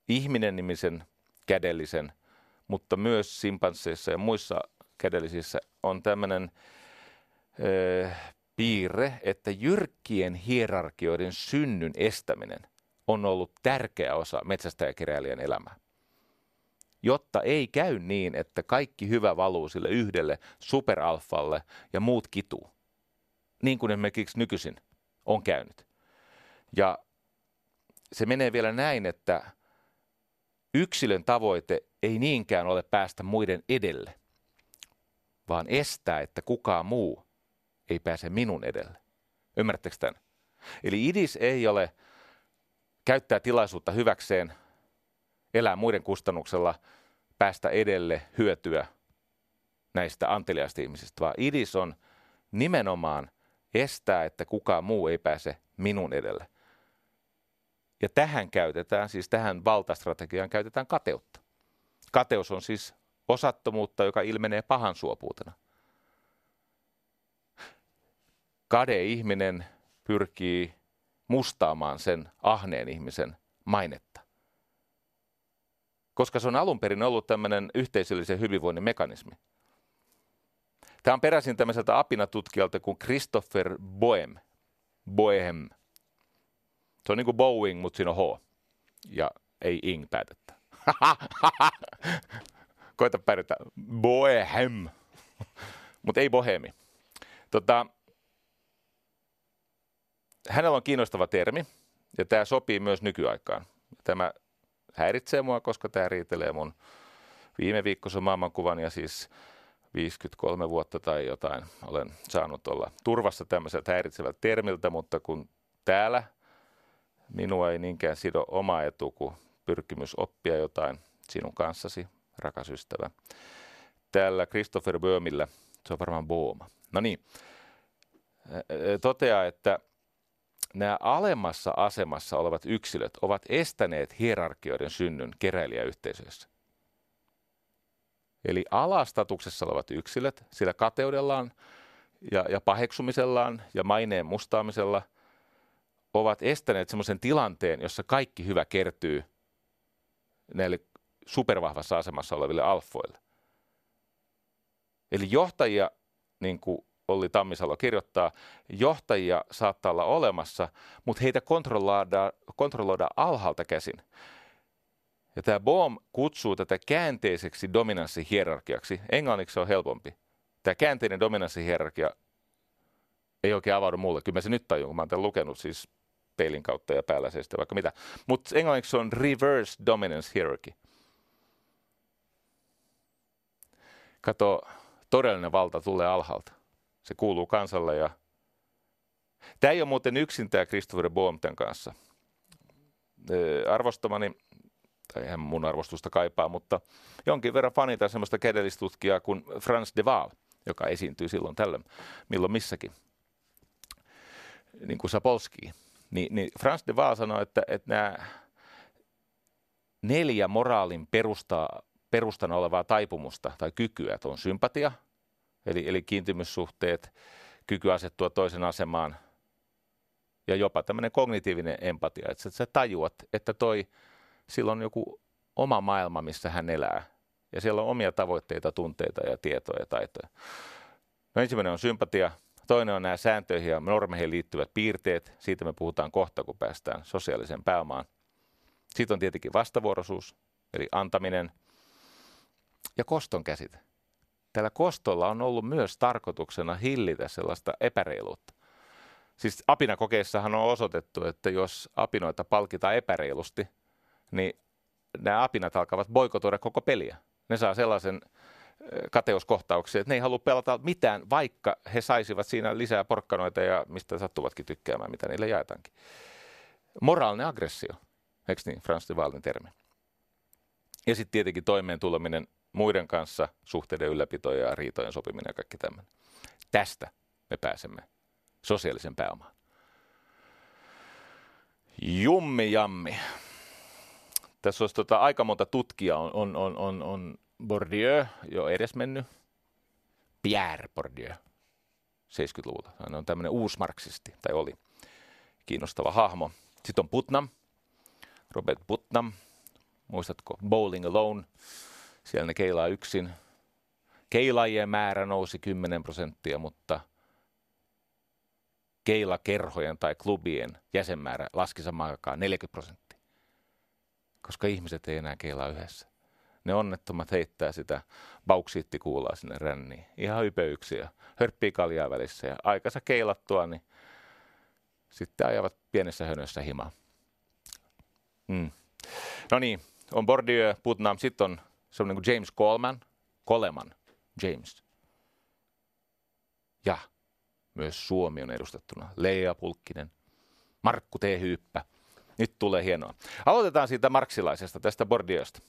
ihminen nimisen kädellisen, mutta myös simpansseissa ja muissa kädellisissä on tämmöinen piirre, että jyrkkien hierarkioiden synnyn estäminen on ollut tärkeä osa metsästäjäkeräilijän elämää. Jotta ei käy niin, että kaikki hyvä valuu sille yhdelle superalfalle ja muut kituu. Niin kuin esimerkiksi nykyisin on käynyt. Ja se menee vielä näin, että yksilön tavoite ei niinkään ole päästä muiden edelle, vaan estää, että kukaan muu ei pääse minun edelle. Ymmärrättekö tämän? Eli idis ei ole käyttää tilaisuutta hyväkseen, elää muiden kustannuksella, päästä edelle, hyötyä näistä anteliaista ihmisistä, vaan idis on nimenomaan estää, että kukaan muu ei pääse minun edelle. Ja tähän käytetään, siis tähän valtastrategiaan käytetään kateutta. Kateus on siis osattomuutta, joka ilmenee pahan suopuutena. Kade ihminen pyrkii mustaamaan sen ahneen ihmisen mainetta. Koska se on alun perin ollut tämmöinen yhteisöllisen hyvinvoinnin mekanismi. Tämä on peräisin tämmöiseltä apinatutkijalta kuin Christopher Boehm. Boehm. Se on niin kuin Boeing, mutta siinä on H. Ja ei ing päätettä. Koita pärjätä. Boehem. mutta ei bohemi. Tota, hänellä on kiinnostava termi, ja tämä sopii myös nykyaikaan. Tämä häiritsee mua, koska tämä riitelee mun viime viikkoisen maailmankuvan, ja siis 53 vuotta tai jotain olen saanut olla turvassa tämmöiseltä häiritsevältä termiltä, mutta kun täällä minua ei niinkään sido oma etu kuin pyrkimys oppia jotain sinun kanssasi, rakas ystävä. Täällä Christopher Böhmillä, se on varmaan Booma. No niin, toteaa, että nämä alemmassa asemassa olevat yksilöt ovat estäneet hierarkioiden synnyn keräilijäyhteisöissä. Eli alastatuksessa olevat yksilöt sillä kateudellaan ja, ja paheksumisellaan ja maineen mustaamisella ovat estäneet sellaisen tilanteen, jossa kaikki hyvä kertyy näille supervahvassa asemassa oleville alfoille. Eli johtajia, niin kuin Olli Tammisalo kirjoittaa, johtajia saattaa olla olemassa, mutta heitä kontrolloidaan, kontrolloidaan alhaalta käsin. Ja tämä Bohm kutsuu tätä käänteiseksi dominanssihierarkiaksi. Englanniksi on helpompi. Tämä käänteinen dominanssihierarkia ei oikein avaudu mulle. Kyllä mä se nyt tajun, kun mä oon lukenut siis peilin kautta ja päällä se vaikka mitä. Mutta englanniksi on reverse dominance hierarchy. Kato, todellinen valta tulee alhaalta. Se kuuluu kansalle ja Tämä ei ole muuten yksin tämä Christopher Bohm tämän kanssa. Arvostamani tai eihän mun arvostusta kaipaa, mutta jonkin verran fanita semmoista kädellistutkijaa kuin Frans de Waal, joka esiintyy silloin tällöin, milloin missäkin, niin kuin Sapolski. Niin, niin Frans de Waal sanoi, että, että nämä neljä moraalin perusta, perustana olevaa taipumusta tai kykyä, että on sympatia, eli, eli kiintymyssuhteet, kyky asettua toisen asemaan, ja jopa tämmöinen kognitiivinen empatia, että sä tajuat, että toi, sillä on joku oma maailma, missä hän elää. Ja siellä on omia tavoitteita, tunteita ja tietoja ja taitoja. No ensimmäinen on sympatia, toinen on nämä sääntöihin ja normeihin liittyvät piirteet. Siitä me puhutaan kohta, kun päästään sosiaaliseen pääomaan. Sitten on tietenkin vastavuoroisuus, eli antaminen ja koston käsite. Tällä kostolla on ollut myös tarkoituksena hillitä sellaista epäreiluutta. Siis apinakokeissahan on osoitettu, että jos apinoita palkitaan epäreilusti, niin nämä apinat alkavat boikotoida koko peliä. Ne saa sellaisen kateuskohtauksia, että ne ei halua pelata mitään, vaikka he saisivat siinä lisää porkkanoita ja mistä sattuvatkin tykkäämään, mitä niille jaetaankin. Moraalinen aggressio, eikö niin, Frans de Waalin termi. Ja sitten tietenkin toimeen tuleminen muiden kanssa, suhteiden ylläpito ja riitojen sopiminen ja kaikki tämmöinen. Tästä me pääsemme sosiaalisen pääomaan. Jummi jammi. Tässä olisi tota, aika monta tutkijaa. On, on, on, on, on Bourdieu, jo edesmennyt. Pierre Bourdieu, 70-luvulta. Hän on tämmöinen uusmarksisti, tai oli kiinnostava hahmo. Sitten on Putnam, Robert Putnam. Muistatko Bowling Alone? Siellä ne keilaa yksin. Keilaajien määrä nousi 10 prosenttia, mutta – keilakerhojen tai klubien jäsenmäärä laski samaan aikaan 40 prosenttia. Koska ihmiset ei enää keilaa yhdessä. Ne onnettomat heittää sitä bauksiittikuulaa sinne ränniin. Ihan hypeyksiä. Hörppii kaljaa välissä ja aikansa keilattua, niin sitten ajavat pienessä hönössä himaa. Mm. No niin, on Bourdieu, Putnam, sitten on semmoinen kuin James Coleman, Coleman, James. Ja myös Suomi on edustettuna. Leija Pulkkinen, Markku T. Hyyppä. Nyt tulee hienoa. Aloitetaan siitä marksilaisesta, tästä Bordieusta.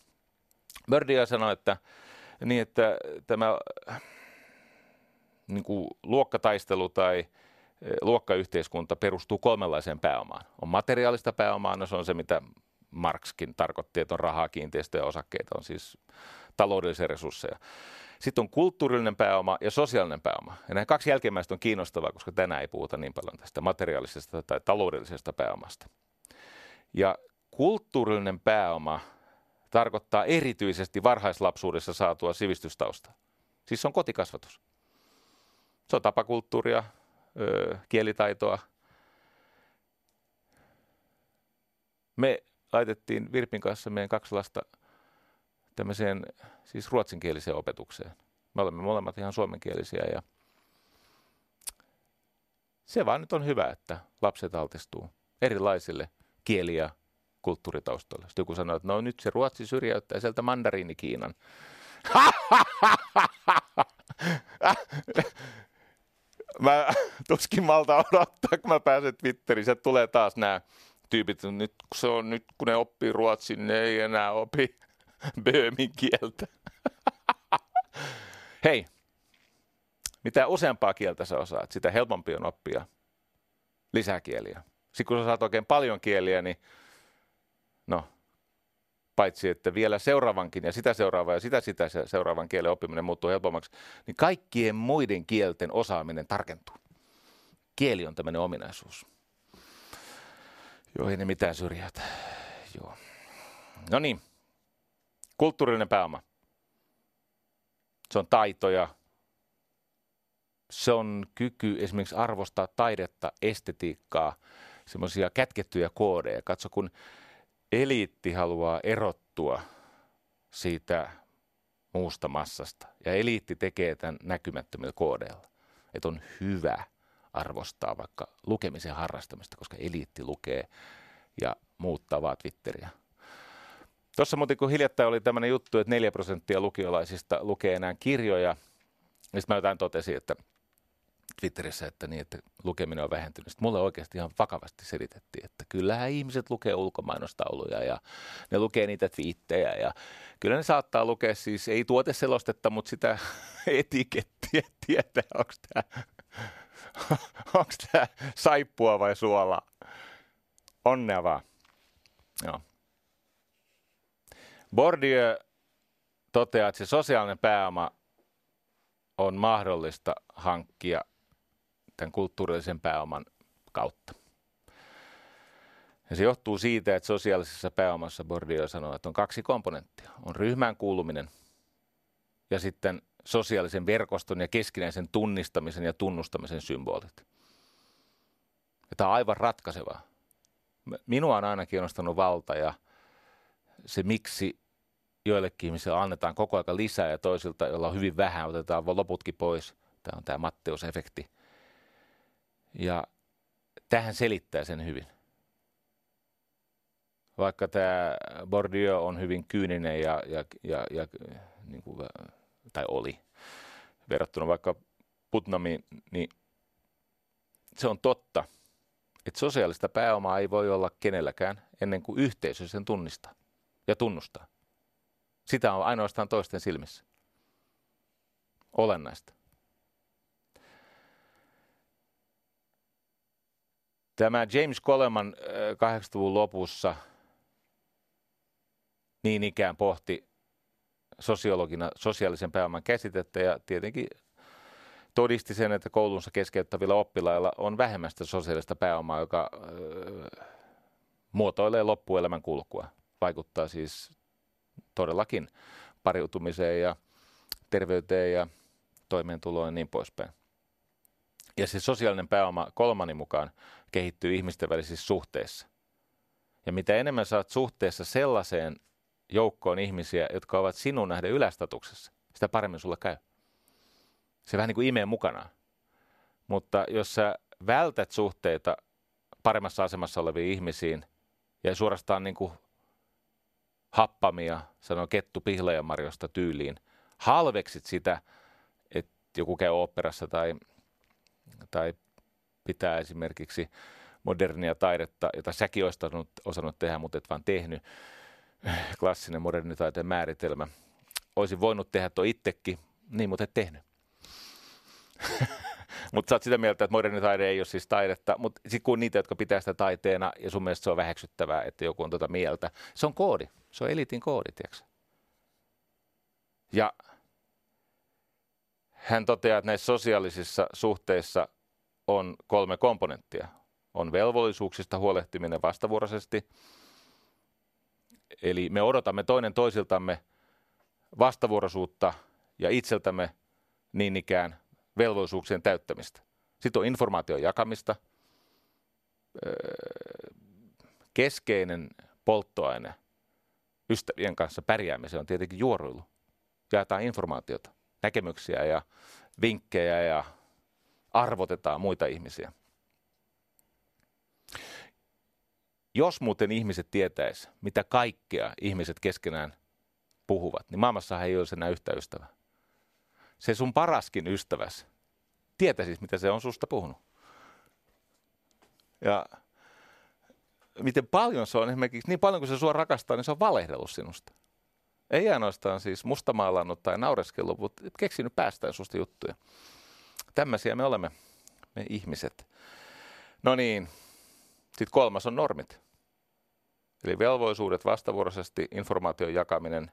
Bordieu sanoi, että, niin, että tämä niin kuin luokkataistelu tai e, luokkayhteiskunta perustuu kolmenlaiseen pääomaan. On materiaalista pääomaa, no se on se, mitä Marxkin tarkoitti, että on rahaa, kiinteistöjä, osakkeita, on siis taloudellisia resursseja. Sitten on kulttuurillinen pääoma ja sosiaalinen pääoma. Ja nämä kaksi jälkimmäistä on kiinnostavaa, koska tänään ei puhuta niin paljon tästä materiaalisesta tai taloudellisesta pääomasta. Ja kulttuurillinen pääoma tarkoittaa erityisesti varhaislapsuudessa saatua sivistystausta. Siis se on kotikasvatus. Se on tapakulttuuria, kielitaitoa. Me laitettiin Virpin kanssa meidän kaksi lasta tämmöiseen siis ruotsinkieliseen opetukseen. Me olemme molemmat ihan suomenkielisiä ja se vaan nyt on hyvä, että lapset altistuu erilaisille kieli- ja kulttuuritaustoille. Sitten joku sanoo, että no nyt se Ruotsi syrjäyttää sieltä mandariinikiinan. mä tuskin malta odottaa, kun mä pääsen Twitteriin. Se tulee taas nämä tyypit, nyt kun, se on, nyt kun ne oppii ruotsin, ne ei enää opi böömin kieltä. Hei, mitä useampaa kieltä sä osaat, sitä helpompi on oppia lisäkieliä. Sitten kun sä saat oikein paljon kieliä, niin no, paitsi että vielä seuraavankin ja sitä seuraavaa ja sitä sitä seuraavan kielen oppiminen muuttuu helpommaksi, niin kaikkien muiden kielten osaaminen tarkentuu. Kieli on tämmöinen ominaisuus. Joo, ei ne mitään syrjäytä. Joo. No niin, kulttuurinen pääoma. Se on taitoja. Se on kyky esimerkiksi arvostaa taidetta, estetiikkaa, semmoisia kätkettyjä koodeja. Katso, kun eliitti haluaa erottua siitä muusta massasta. Ja eliitti tekee tämän näkymättömillä koodeilla. Että on hyvä arvostaa vaikka lukemisen harrastamista, koska eliitti lukee ja muuttaa vaan Twitteriä. Tuossa muuten kun hiljattain oli tämmöinen juttu, että 4 prosenttia lukiolaisista lukee enää kirjoja, niin mä jotain totesin, että Twitterissä, että, niin, että lukeminen on vähentynyt. Sitten mulle oikeasti ihan vakavasti selitettiin, että kyllähän ihmiset lukee ulkomainostauluja ja ne lukee niitä twiittejä ja kyllä ne saattaa lukea siis, ei tuoteselostetta, mutta sitä etikettiä tietää, onko tämä onko tämä saippua vai suolaa. Onnea vaan. Joo. Bourdieu toteaa, että se sosiaalinen pääoma on mahdollista hankkia tämän kulttuurillisen pääoman kautta. Ja se johtuu siitä, että sosiaalisessa pääomassa Bourdieu sanoo, että on kaksi komponenttia. On ryhmään kuuluminen ja sitten sosiaalisen verkoston ja keskinäisen tunnistamisen ja tunnustamisen symbolit. Ja tämä on aivan ratkaisevaa. Minua on aina kiinnostanut valta ja se, miksi joillekin ihmisille annetaan koko ajan lisää ja toisilta, joilla on hyvin vähän, otetaan loputkin pois. Tämä on tämä Matteus-efekti. Ja tähän selittää sen hyvin. Vaikka tämä Bourdieu on hyvin kyyninen ja, ja, ja, ja niin kuin, tai oli verrattuna vaikka Putnamiin, niin se on totta, että sosiaalista pääomaa ei voi olla kenelläkään ennen kuin yhteisö sen tunnistaa ja tunnustaa. Sitä on ainoastaan toisten silmissä. Olennaista. Tämä James Coleman 80-luvun lopussa niin ikään pohti sosiologina sosiaalisen pääoman käsitettä ja tietenkin todisti sen, että koulunsa keskeyttävillä oppilailla on vähemmän sosiaalista pääomaa, joka ö, muotoilee loppuelämän kulkua. Vaikuttaa siis todellakin pariutumiseen ja terveyteen ja toimeentuloon ja niin poispäin. Ja se sosiaalinen pääoma kolmani mukaan kehittyy ihmisten välisissä suhteissa. Ja mitä enemmän saat suhteessa sellaiseen joukkoon ihmisiä, jotka ovat sinun nähden ylästatuksessa, sitä paremmin sulla käy. Se vähän niin kuin imee mukanaan. Mutta jos sä vältät suhteita paremmassa asemassa oleviin ihmisiin ja suorastaan niin kuin happamia, sanoo kettu pihlajamarjosta tyyliin, halveksit sitä, että joku käy oopperassa tai, tai pitää esimerkiksi modernia taidetta, jota säkin olisit osannut, osannut tehdä, mutta et vaan tehnyt, klassinen modernitaiteen määritelmä. Olisin voinut tehdä tuo itsekin, niin mutta et tehnyt. mutta sä oot sitä mieltä, että modernitaide ei ole siis taidetta, mutta sitten kun niitä, jotka pitää sitä taiteena ja sun mielestä se on väheksyttävää, että joku on tuota mieltä, se on koodi. Se on elitin koodi, tiedätkö? Ja hän toteaa, että näissä sosiaalisissa suhteissa on kolme komponenttia. On velvollisuuksista huolehtiminen vastavuoroisesti – Eli me odotamme toinen toisiltamme vastavuoroisuutta ja itseltämme niin ikään velvollisuuksien täyttämistä. Sitten on informaation jakamista. Keskeinen polttoaine ystävien kanssa pärjäämiseen on tietenkin juoruilu. Jaetaan informaatiota, näkemyksiä ja vinkkejä ja arvotetaan muita ihmisiä. Jos muuten ihmiset tietäis, mitä kaikkea ihmiset keskenään puhuvat, niin maailmassa ei olisi enää yhtä ystävää. Se sun paraskin ystäväs tietäisi, mitä se on susta puhunut. Ja miten paljon se on esimerkiksi, niin paljon kuin se sua rakastaa, niin se on valehdellut sinusta. Ei ainoastaan siis mustamaalannut tai naureskellut, mutta keksinyt päästään susta juttuja. Tämmöisiä me olemme, me ihmiset. No niin, sitten kolmas on normit. Eli velvollisuudet vastavuoroisesti, informaation jakaminen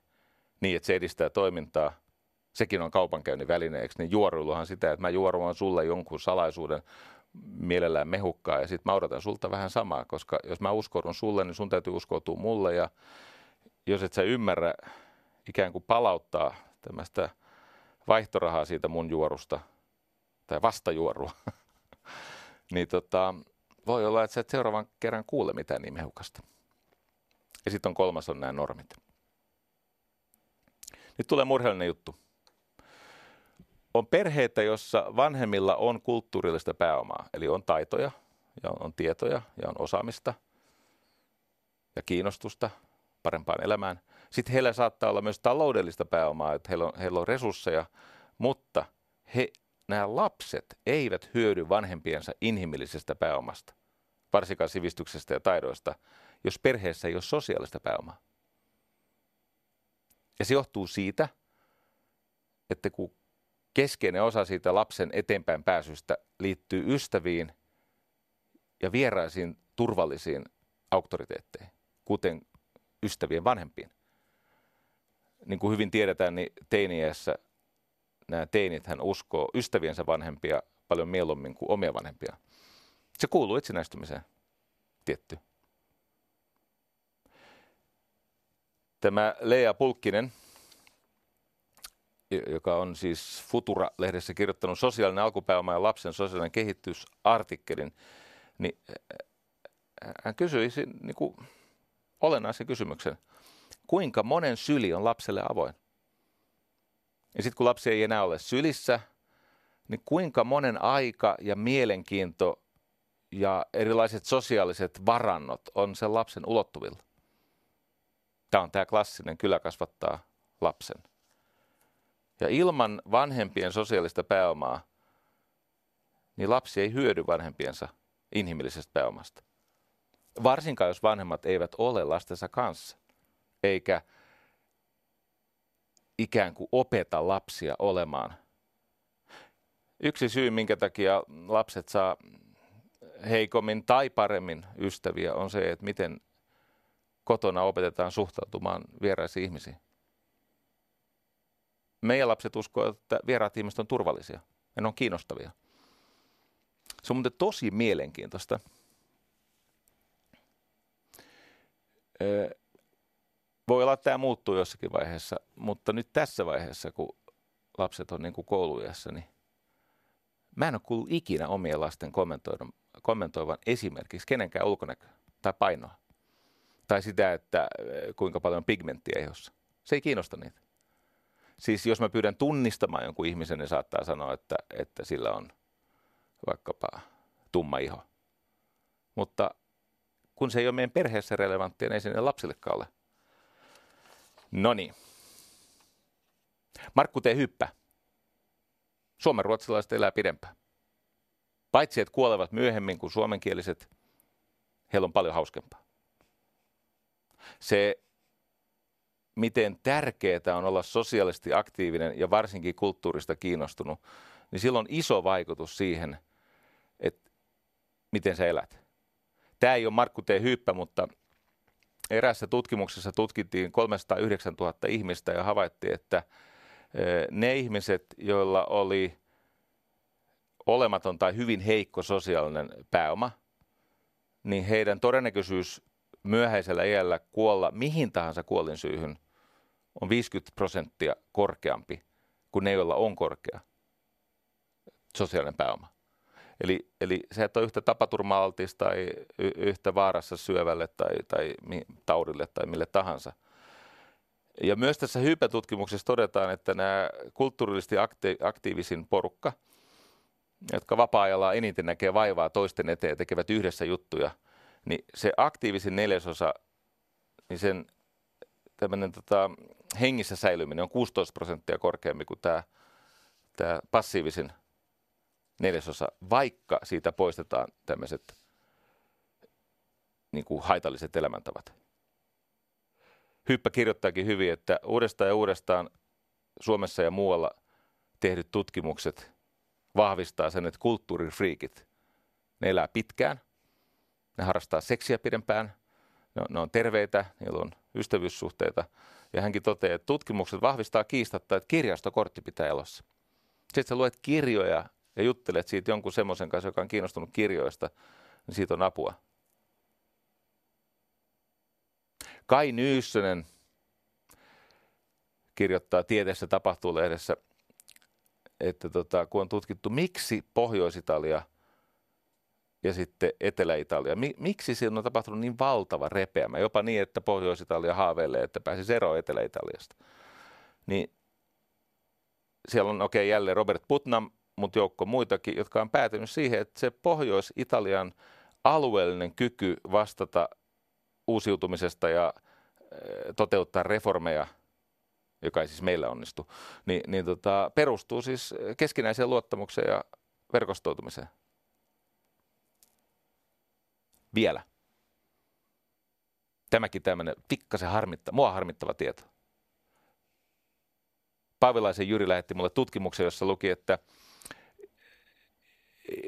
niin, että se edistää toimintaa, sekin on kaupankäynnin välineeksi, niin juoruiluhan sitä, että mä juoruan sulle jonkun salaisuuden mielellään mehukkaa ja sitten mä odotan sulta vähän samaa, koska jos mä uskoudun sulle, niin sun täytyy uskoutua mulle ja jos et sä ymmärrä ikään kuin palauttaa tämmöistä vaihtorahaa siitä mun juorusta tai vastajuorua, niin tota, voi olla, että sä et seuraavan kerran kuule mitään niin mehukasta. Ja sitten on kolmas on nämä normit. Nyt tulee murheellinen juttu. On perheitä, jossa vanhemmilla on kulttuurillista pääomaa, eli on taitoja ja on tietoja ja on osaamista ja kiinnostusta parempaan elämään. Sitten heillä saattaa olla myös taloudellista pääomaa, että heillä on, heillä on resursseja, mutta he, nämä lapset eivät hyödy vanhempiensa inhimillisestä pääomasta, varsinkaan sivistyksestä ja taidoista, jos perheessä ei ole sosiaalista pääomaa. Ja se johtuu siitä, että kun keskeinen osa siitä lapsen eteenpäin pääsystä liittyy ystäviin ja vieraisiin turvallisiin auktoriteetteihin, kuten ystävien vanhempiin. Niin kuin hyvin tiedetään, niin teiniässä nämä teinithän uskoo ystäviensä vanhempia paljon mieluummin kuin omia vanhempia. Se kuuluu itsenäistymiseen, tietty. Tämä Leija Pulkkinen, joka on siis Futura-lehdessä kirjoittanut sosiaalinen alkupääoma ja lapsen sosiaalinen kehitysartikkelin, niin hän kysyi niin kuin olennaisen kysymyksen. Kuinka monen syli on lapselle avoin? Ja sitten kun lapsi ei enää ole sylissä, niin kuinka monen aika ja mielenkiinto ja erilaiset sosiaaliset varannot on sen lapsen ulottuvilla? Tämä on tämä klassinen kyllä kasvattaa lapsen. Ja ilman vanhempien sosiaalista pääomaa, niin lapsi ei hyödy vanhempiensa inhimillisestä pääomasta. Varsinkaan jos vanhemmat eivät ole lastensa kanssa, eikä ikään kuin opeta lapsia olemaan. Yksi syy, minkä takia lapset saa heikommin tai paremmin ystäviä, on se, että miten kotona opetetaan suhtautumaan vieraisiin ihmisiin. Meidän lapset uskovat, että vieraat ihmiset on turvallisia ja ne on kiinnostavia. Se on muuten tosi mielenkiintoista. Voi olla, että tämä muuttuu jossakin vaiheessa, mutta nyt tässä vaiheessa, kun lapset on niin kuin koulujassa, niin mä en ole kuullut ikinä omien lasten kommentoivan, kommentoivan esimerkiksi kenenkään ulkonäköä tai painoa. Tai sitä, että kuinka paljon pigmenttiä ihossa. Se ei kiinnosta niitä. Siis jos mä pyydän tunnistamaan jonkun ihmisen, niin saattaa sanoa, että, että sillä on vaikkapa tumma iho. Mutta kun se ei ole meidän perheessä relevanttia, niin ei se lapsillekaan ole. No niin. Markku T. Hyppä. Suomen ruotsalaiset elää pidempään. Paitsi, että kuolevat myöhemmin kuin suomenkieliset, heillä on paljon hauskempaa. Se, miten tärkeää on olla sosiaalisesti aktiivinen ja varsinkin kulttuurista kiinnostunut, niin sillä on iso vaikutus siihen, että miten sä elät. Tämä ei ole Markku T. Hyppä, mutta erässä tutkimuksessa tutkittiin 309 000 ihmistä ja havaittiin, että ne ihmiset, joilla oli olematon tai hyvin heikko sosiaalinen pääoma, niin heidän todennäköisyys myöhäisellä iällä kuolla mihin tahansa kuolinsyyhyn on 50 prosenttia korkeampi kuin ne, joilla on korkea sosiaalinen pääoma. Eli, eli se, että on yhtä tapaturma-altis tai y- yhtä vaarassa syövälle tai, tai taudille tai mille tahansa. Ja myös tässä hypätutkimuksessa todetaan, että nämä kulttuurisesti akti- aktiivisin porukka, jotka vapaa-ajalla eniten näkee vaivaa toisten eteen ja tekevät yhdessä juttuja, niin se aktiivisin neljäsosa, niin sen tämmöinen tota, hengissä säilyminen on 16 prosenttia korkeampi kuin tämä, tämä passiivisin neljäsosa, vaikka siitä poistetaan tämmöiset niin kuin haitalliset elämäntavat. Hyppä kirjoittaakin hyvin, että uudestaan ja uudestaan Suomessa ja muualla tehdyt tutkimukset vahvistaa sen, että kulttuurifriikit, ne elää pitkään, ne harrastaa seksiä pidempään, ne on, ne on terveitä, niillä on ystävyyssuhteita. Ja hänkin toteaa, että tutkimukset vahvistaa kiistatta, että kirjastokortti pitää elossa. Sitten sä luet kirjoja ja juttelet siitä jonkun semmoisen kanssa, joka on kiinnostunut kirjoista, niin siitä on apua. Kai Nyyssönen kirjoittaa Tieteessä tapahtuu lehdessä, että tota, kun on tutkittu, miksi Pohjois-Italia ja sitten Etelä-Italia, miksi siinä on tapahtunut niin valtava repeämä, jopa niin, että Pohjois-Italia haaveilee, että pääsisi eroon Etelä-Italiasta. Niin siellä on, okei, okay, jälleen Robert Putnam mutta joukko muitakin, jotka on päätynyt siihen, että se Pohjois-Italian alueellinen kyky vastata uusiutumisesta ja toteuttaa reformeja, joka ei siis meillä onnistu, niin, niin tota, perustuu siis keskinäiseen luottamukseen ja verkostoitumiseen. Vielä. Tämäkin tämmöinen pikkasen harmitta, mua harmittava tieto. Paavilaisen Jyri lähetti mulle tutkimuksen, jossa luki, että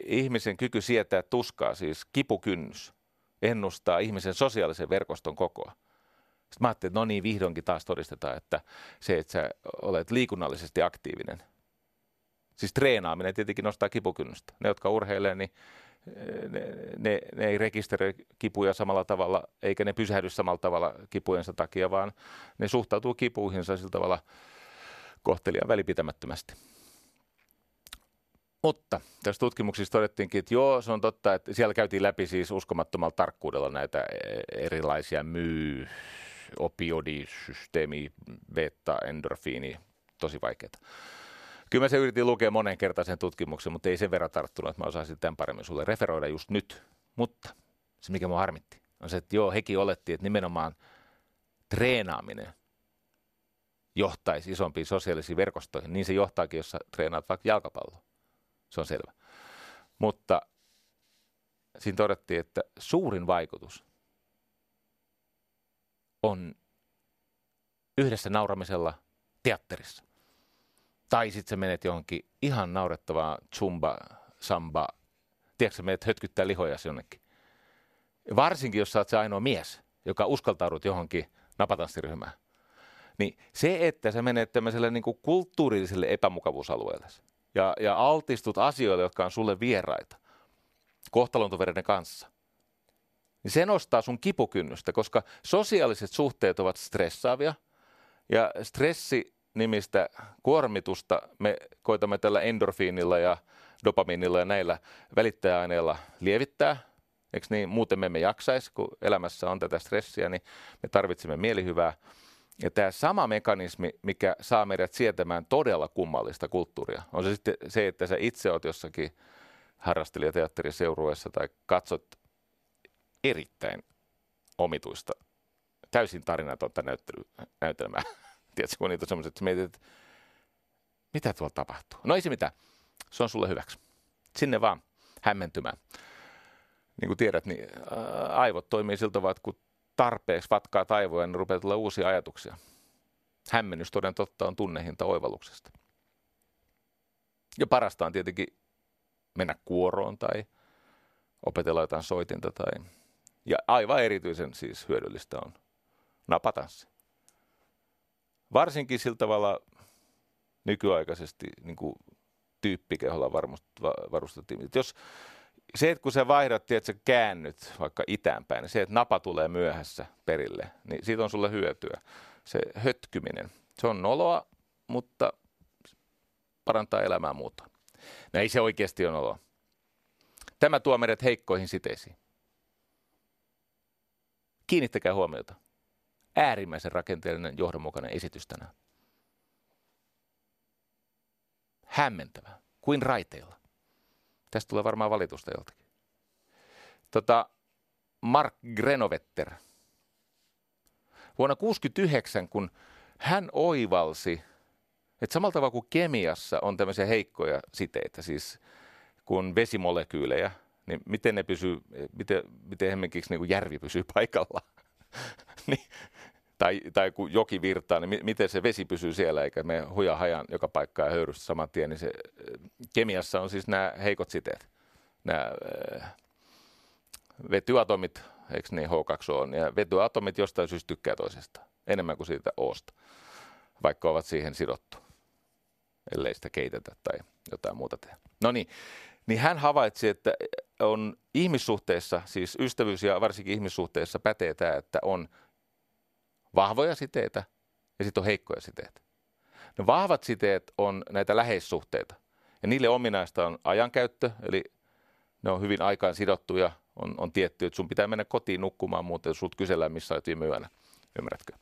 ihmisen kyky sietää tuskaa, siis kipukynnys, ennustaa ihmisen sosiaalisen verkoston kokoa. Sitten mä ajattelin, että no niin, vihdoinkin taas todistetaan, että se, että sä olet liikunnallisesti aktiivinen. Siis treenaaminen tietenkin nostaa kipukynnystä. Ne, jotka urheilee, niin ne, ne, ne ei rekisteröi kipuja samalla tavalla, eikä ne pysähdy samalla tavalla kipujensa takia, vaan ne suhtautuu kipuihinsa sillä tavalla kohteliaan välipitämättömästi. Mutta tässä tutkimuksissa todettiinkin, että joo, se on totta, että siellä käytiin läpi siis uskomattomalla tarkkuudella näitä e, erilaisia myy, opioidisysteemi, beta, endorfiini, tosi vaikeaa. Kyllä mä se yritin lukea monen kertaisen tutkimuksen, mutta ei sen verran tarttunut, että mä osaisin tämän paremmin sulle referoida just nyt. Mutta se, mikä mua harmitti, on se, että joo, hekin oletti, että nimenomaan treenaaminen johtaisi isompiin sosiaalisiin verkostoihin. Niin se johtaakin, jos sä treenaat vaikka jalkapalloa. Se on selvä. Mutta siinä todettiin, että suurin vaikutus on yhdessä nauramisella teatterissa. Tai sitten sä menet johonkin ihan naurettavaan zumba, samba, tiedätkö menet hötkyttää lihoja jonnekin. Varsinkin, jos sä oot se ainoa mies, joka uskaltaudut johonkin napatanssiryhmään. Niin se, että sä menet tämmöiselle niin kulttuurilliselle epämukavuusalueelle ja, ja altistut asioille, jotka on sulle vieraita, kohtalontovereiden kanssa, niin se nostaa sun kipukynnystä, koska sosiaaliset suhteet ovat stressaavia ja stressi nimistä kuormitusta me koitamme tällä endorfiinilla ja dopamiinilla ja näillä välittäjäaineilla lievittää. Eikö niin? Muuten me emme jaksaisi, kun elämässä on tätä stressiä, niin me tarvitsemme mielihyvää. Ja tämä sama mekanismi, mikä saa meidät sietämään todella kummallista kulttuuria, on se sitten se, että sä itse oot jossakin harrastelijateatteriseurueessa tai katsot erittäin omituista, täysin tarinatonta näyttely, näytelmää Tiedätkö, kun niitä on semmoiset, että mietit, että mitä tuolla tapahtuu. No ei se mitään. Se on sulle hyväksi. Sinne vaan hämmentymään. Niin kuin tiedät, niin aivot toimii siltä vaan, että kun tarpeeksi vatkaa taivoja, niin rupeaa tulla uusia ajatuksia. Hämmennys toden totta on tunnehinta oivalluksesta. Ja parasta on tietenkin mennä kuoroon tai opetella jotain soitinta. Tai... Ja aivan erityisen siis hyödyllistä on napatanssi varsinkin sillä tavalla nykyaikaisesti niin kuin tyyppikeholla varustettiin. Jos se, että kun sä vaihdat, että sä käännyt vaikka itäänpäin, niin se, että napa tulee myöhässä perille, niin siitä on sulle hyötyä. Se hötkyminen, se on noloa, mutta parantaa elämää muuta. No ei se oikeasti on oloa. Tämä tuo meidät heikkoihin siteisiin. Kiinnittäkää huomiota äärimmäisen rakenteellinen johdonmukainen esitys tänään. Hämmentävä, kuin raiteilla. Tästä tulee varmaan valitusta joltakin. Tota, Mark Grenovetter. Vuonna 1969, kun hän oivalsi, että samalla tavalla kuin kemiassa on tämmöisiä heikkoja siteitä, siis kun vesimolekyylejä, niin miten ne pysyy, miten, miten hemmenkiksi niin kuin järvi pysyy paikalla. niin, tai, tai kun joki virtaa, niin miten se vesi pysyy siellä, eikä me huja hajan joka paikkaan höyrystä saman tien, niin se, kemiassa on siis nämä heikot siteet. Nämä äh, vetyatomit, eikö niin H2O on, ja vetyatomit jostain syystä tykkää toisesta enemmän kuin siitä Osta, vaikka ovat siihen sidottu, ellei sitä keitetä tai jotain muuta tehdä. No niin, niin hän havaitsi, että on ihmissuhteessa, siis ystävyys ja varsinkin ihmissuhteessa pätee tämä, että on vahvoja siteitä ja sitten on heikkoja siteitä. Ne vahvat siteet on näitä läheissuhteita ja niille ominaista on ajankäyttö, eli ne on hyvin aikaan sidottuja, on, on tietty, että sun pitää mennä kotiin nukkumaan muuten, jos sut kysellään, missä olet viime yönä. Ymmärrätkö?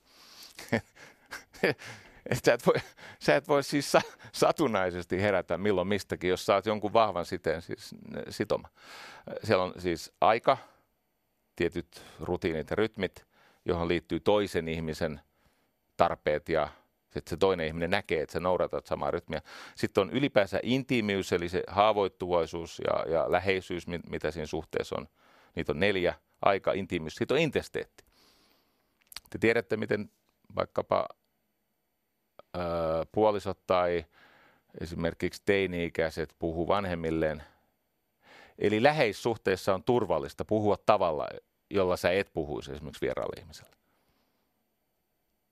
sä, et voi, sä et voi siis satunnaisesti herätä milloin mistäkin, jos saat jonkun vahvan siteen siis sitoma. Siellä on siis aika, tietyt rutiinit ja rytmit, johon liittyy toisen ihmisen tarpeet ja että se toinen ihminen näkee, että sä noudatat samaa rytmiä. Sitten on ylipäänsä intiimiys, eli se haavoittuvaisuus ja, ja läheisyys, mitä siinä suhteessa on. Niitä on neljä. Aika, intiimiys. Sitten on intesteetti. Te tiedätte, miten vaikkapa ö, puolisot tai esimerkiksi teini-ikäiset puhuu vanhemmilleen. Eli läheissuhteessa on turvallista puhua tavalla, jolla sä et puhuisi esimerkiksi vieraalle ihmiselle.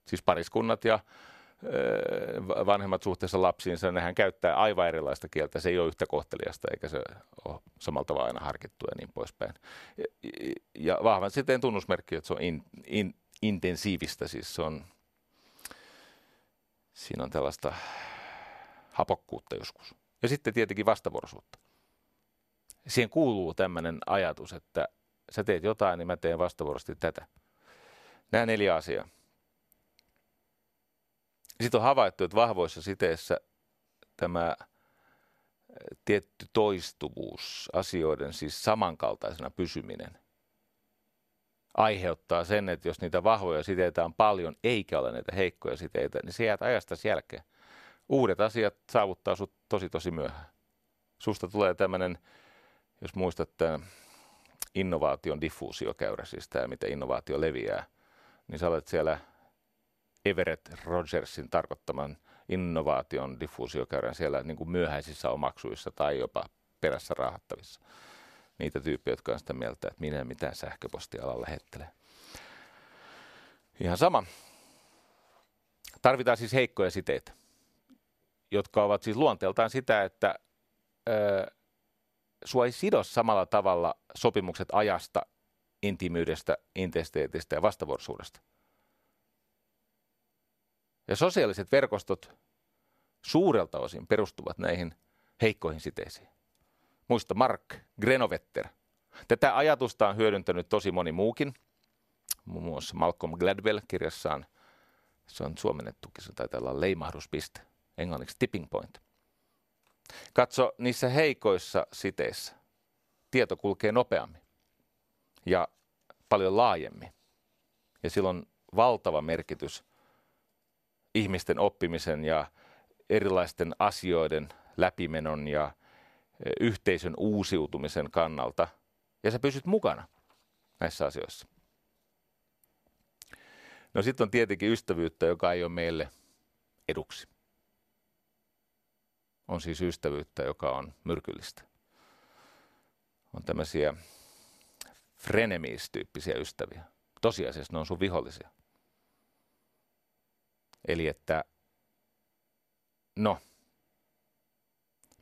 Siis pariskunnat ja vanhemmat suhteessa lapsiinsa, nehän käyttää aivan erilaista kieltä. Se ei ole yhtä kohteliasta, eikä se ole samalla tavalla aina harkittu ja niin poispäin. Ja vahvan sitten tunnusmerkki, että se on in, in, intensiivistä, siis se on, siinä on tällaista hapokkuutta joskus. Ja sitten tietenkin vastavuoroisuutta. Siihen kuuluu tämmöinen ajatus, että sä teet jotain, niin mä teen vastavuoroisesti tätä. Nämä neljä asiaa. Sitten on havaittu, että vahvoissa siteissä tämä tietty toistuvuus, asioiden siis samankaltaisena pysyminen, aiheuttaa sen, että jos niitä vahvoja siteitä on paljon, eikä ole näitä heikkoja siteitä, niin se jäät ajasta jälkeen. Uudet asiat saavuttaa sut tosi tosi myöhään. Susta tulee tämmöinen, jos muistat tämän innovaation diffuusiokäyrä, siis tämä, miten innovaatio leviää, niin sä olet siellä Everett Rogersin tarkoittaman innovaation diffuusiokäyrän siellä niin kuin myöhäisissä omaksuissa tai jopa perässä raahattavissa. Niitä tyyppejä, jotka on sitä mieltä, että minä mitään sähköpostialalla lähettelee. Ihan sama. Tarvitaan siis heikkoja siteitä, jotka ovat siis luonteeltaan sitä, että sua ei sido samalla tavalla sopimukset ajasta, intiimyydestä, intesteetistä ja vastavuoroisuudesta. Ja sosiaaliset verkostot suurelta osin perustuvat näihin heikkoihin siteisiin. Muista Mark Grenovetter. Tätä ajatusta on hyödyntänyt tosi moni muukin. Muun muassa Malcolm Gladwell kirjassaan, se on suomennettukin, se taitaa olla leimahduspiste, englanniksi tipping point. Katso, niissä heikoissa siteissä tieto kulkee nopeammin ja paljon laajemmin. Ja silloin valtava merkitys ihmisten oppimisen ja erilaisten asioiden läpimenon ja e, yhteisön uusiutumisen kannalta. Ja sä pysyt mukana näissä asioissa. No sitten on tietenkin ystävyyttä, joka ei ole meille eduksi. On siis ystävyyttä, joka on myrkyllistä. On tämmöisiä frenemies-tyyppisiä ystäviä. Tosiasiassa ne on sun vihollisia. Eli että, no,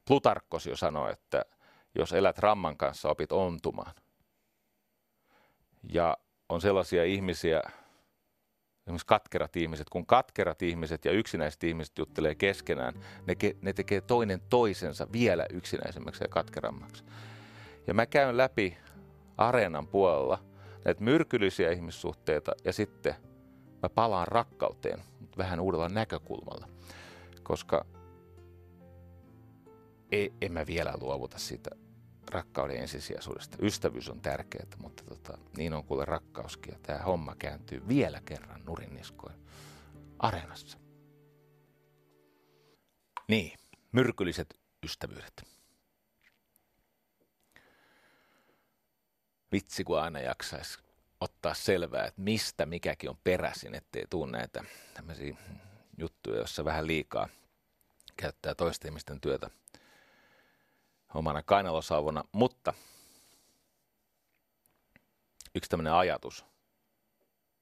Plutarkkos jo sanoi, että jos elät ramman kanssa, opit ontumaan. Ja on sellaisia ihmisiä, esimerkiksi katkerat ihmiset, kun katkerat ihmiset ja yksinäiset ihmiset juttelee keskenään, ne, ke, ne tekee toinen toisensa vielä yksinäisemmäksi ja katkerammaksi. Ja mä käyn läpi areenan puolella näitä myrkyllisiä ihmissuhteita ja sitten mä palaan rakkauteen vähän uudella näkökulmalla, koska ei, en mä vielä luovuta siitä rakkauden ensisijaisuudesta. Ystävyys on tärkeää, mutta tota, niin on kuule rakkauskin. Ja tämä homma kääntyy vielä kerran nurinniskoin areenassa. Niin, myrkylliset ystävyydet. Vitsi, kun aina jaksaisi ottaa selvää, että mistä mikäkin on peräisin, ettei tule näitä tämmöisiä juttuja, joissa vähän liikaa käyttää toisten ihmisten työtä omana kainalosaavona. Mutta yksi tämmöinen ajatus,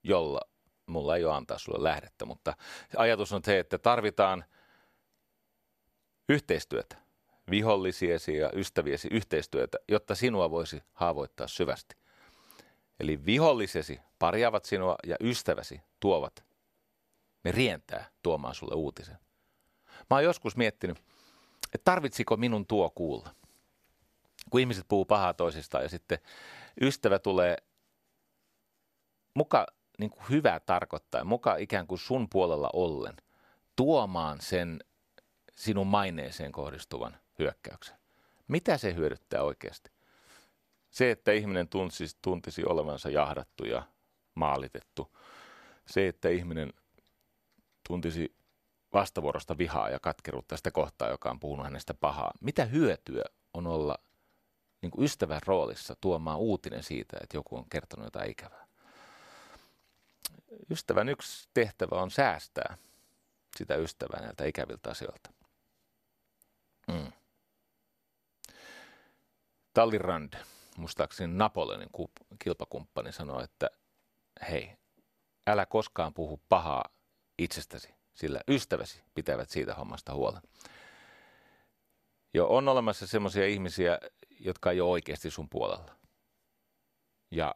jolla mulla ei ole antaa sulle lähdettä, mutta ajatus on se, että tarvitaan yhteistyötä, vihollisiesi ja ystäviesi yhteistyötä, jotta sinua voisi haavoittaa syvästi. Eli vihollisesi parjaavat sinua ja ystäväsi tuovat, ne rientää tuomaan sulle uutisen. Mä oon joskus miettinyt, että tarvitsiko minun tuo kuulla. Kun ihmiset puhuu pahaa toisistaan ja sitten ystävä tulee muka niin kuin hyvää tarkoittaa, muka ikään kuin sun puolella ollen, tuomaan sen sinun maineeseen kohdistuvan hyökkäyksen. Mitä se hyödyttää oikeasti? Se, että ihminen tuntisi, tuntisi olevansa jahdattu ja maalitettu. Se, että ihminen tuntisi vastavuorosta vihaa ja katkeruutta sitä kohtaa, joka on puhunut hänestä pahaa. Mitä hyötyä on olla niin kuin ystävän roolissa tuomaan uutinen siitä, että joku on kertonut jotain ikävää? Ystävän yksi tehtävä on säästää sitä ystävää näiltä ikäviltä asioilta. Mm. Talleyrand muistaakseni Napoleonin kilpakumppani sanoi, että hei, älä koskaan puhu pahaa itsestäsi. Sillä ystäväsi pitävät siitä hommasta huolen. Jo on olemassa semmoisia ihmisiä, jotka ei ole oikeasti sun puolella. Ja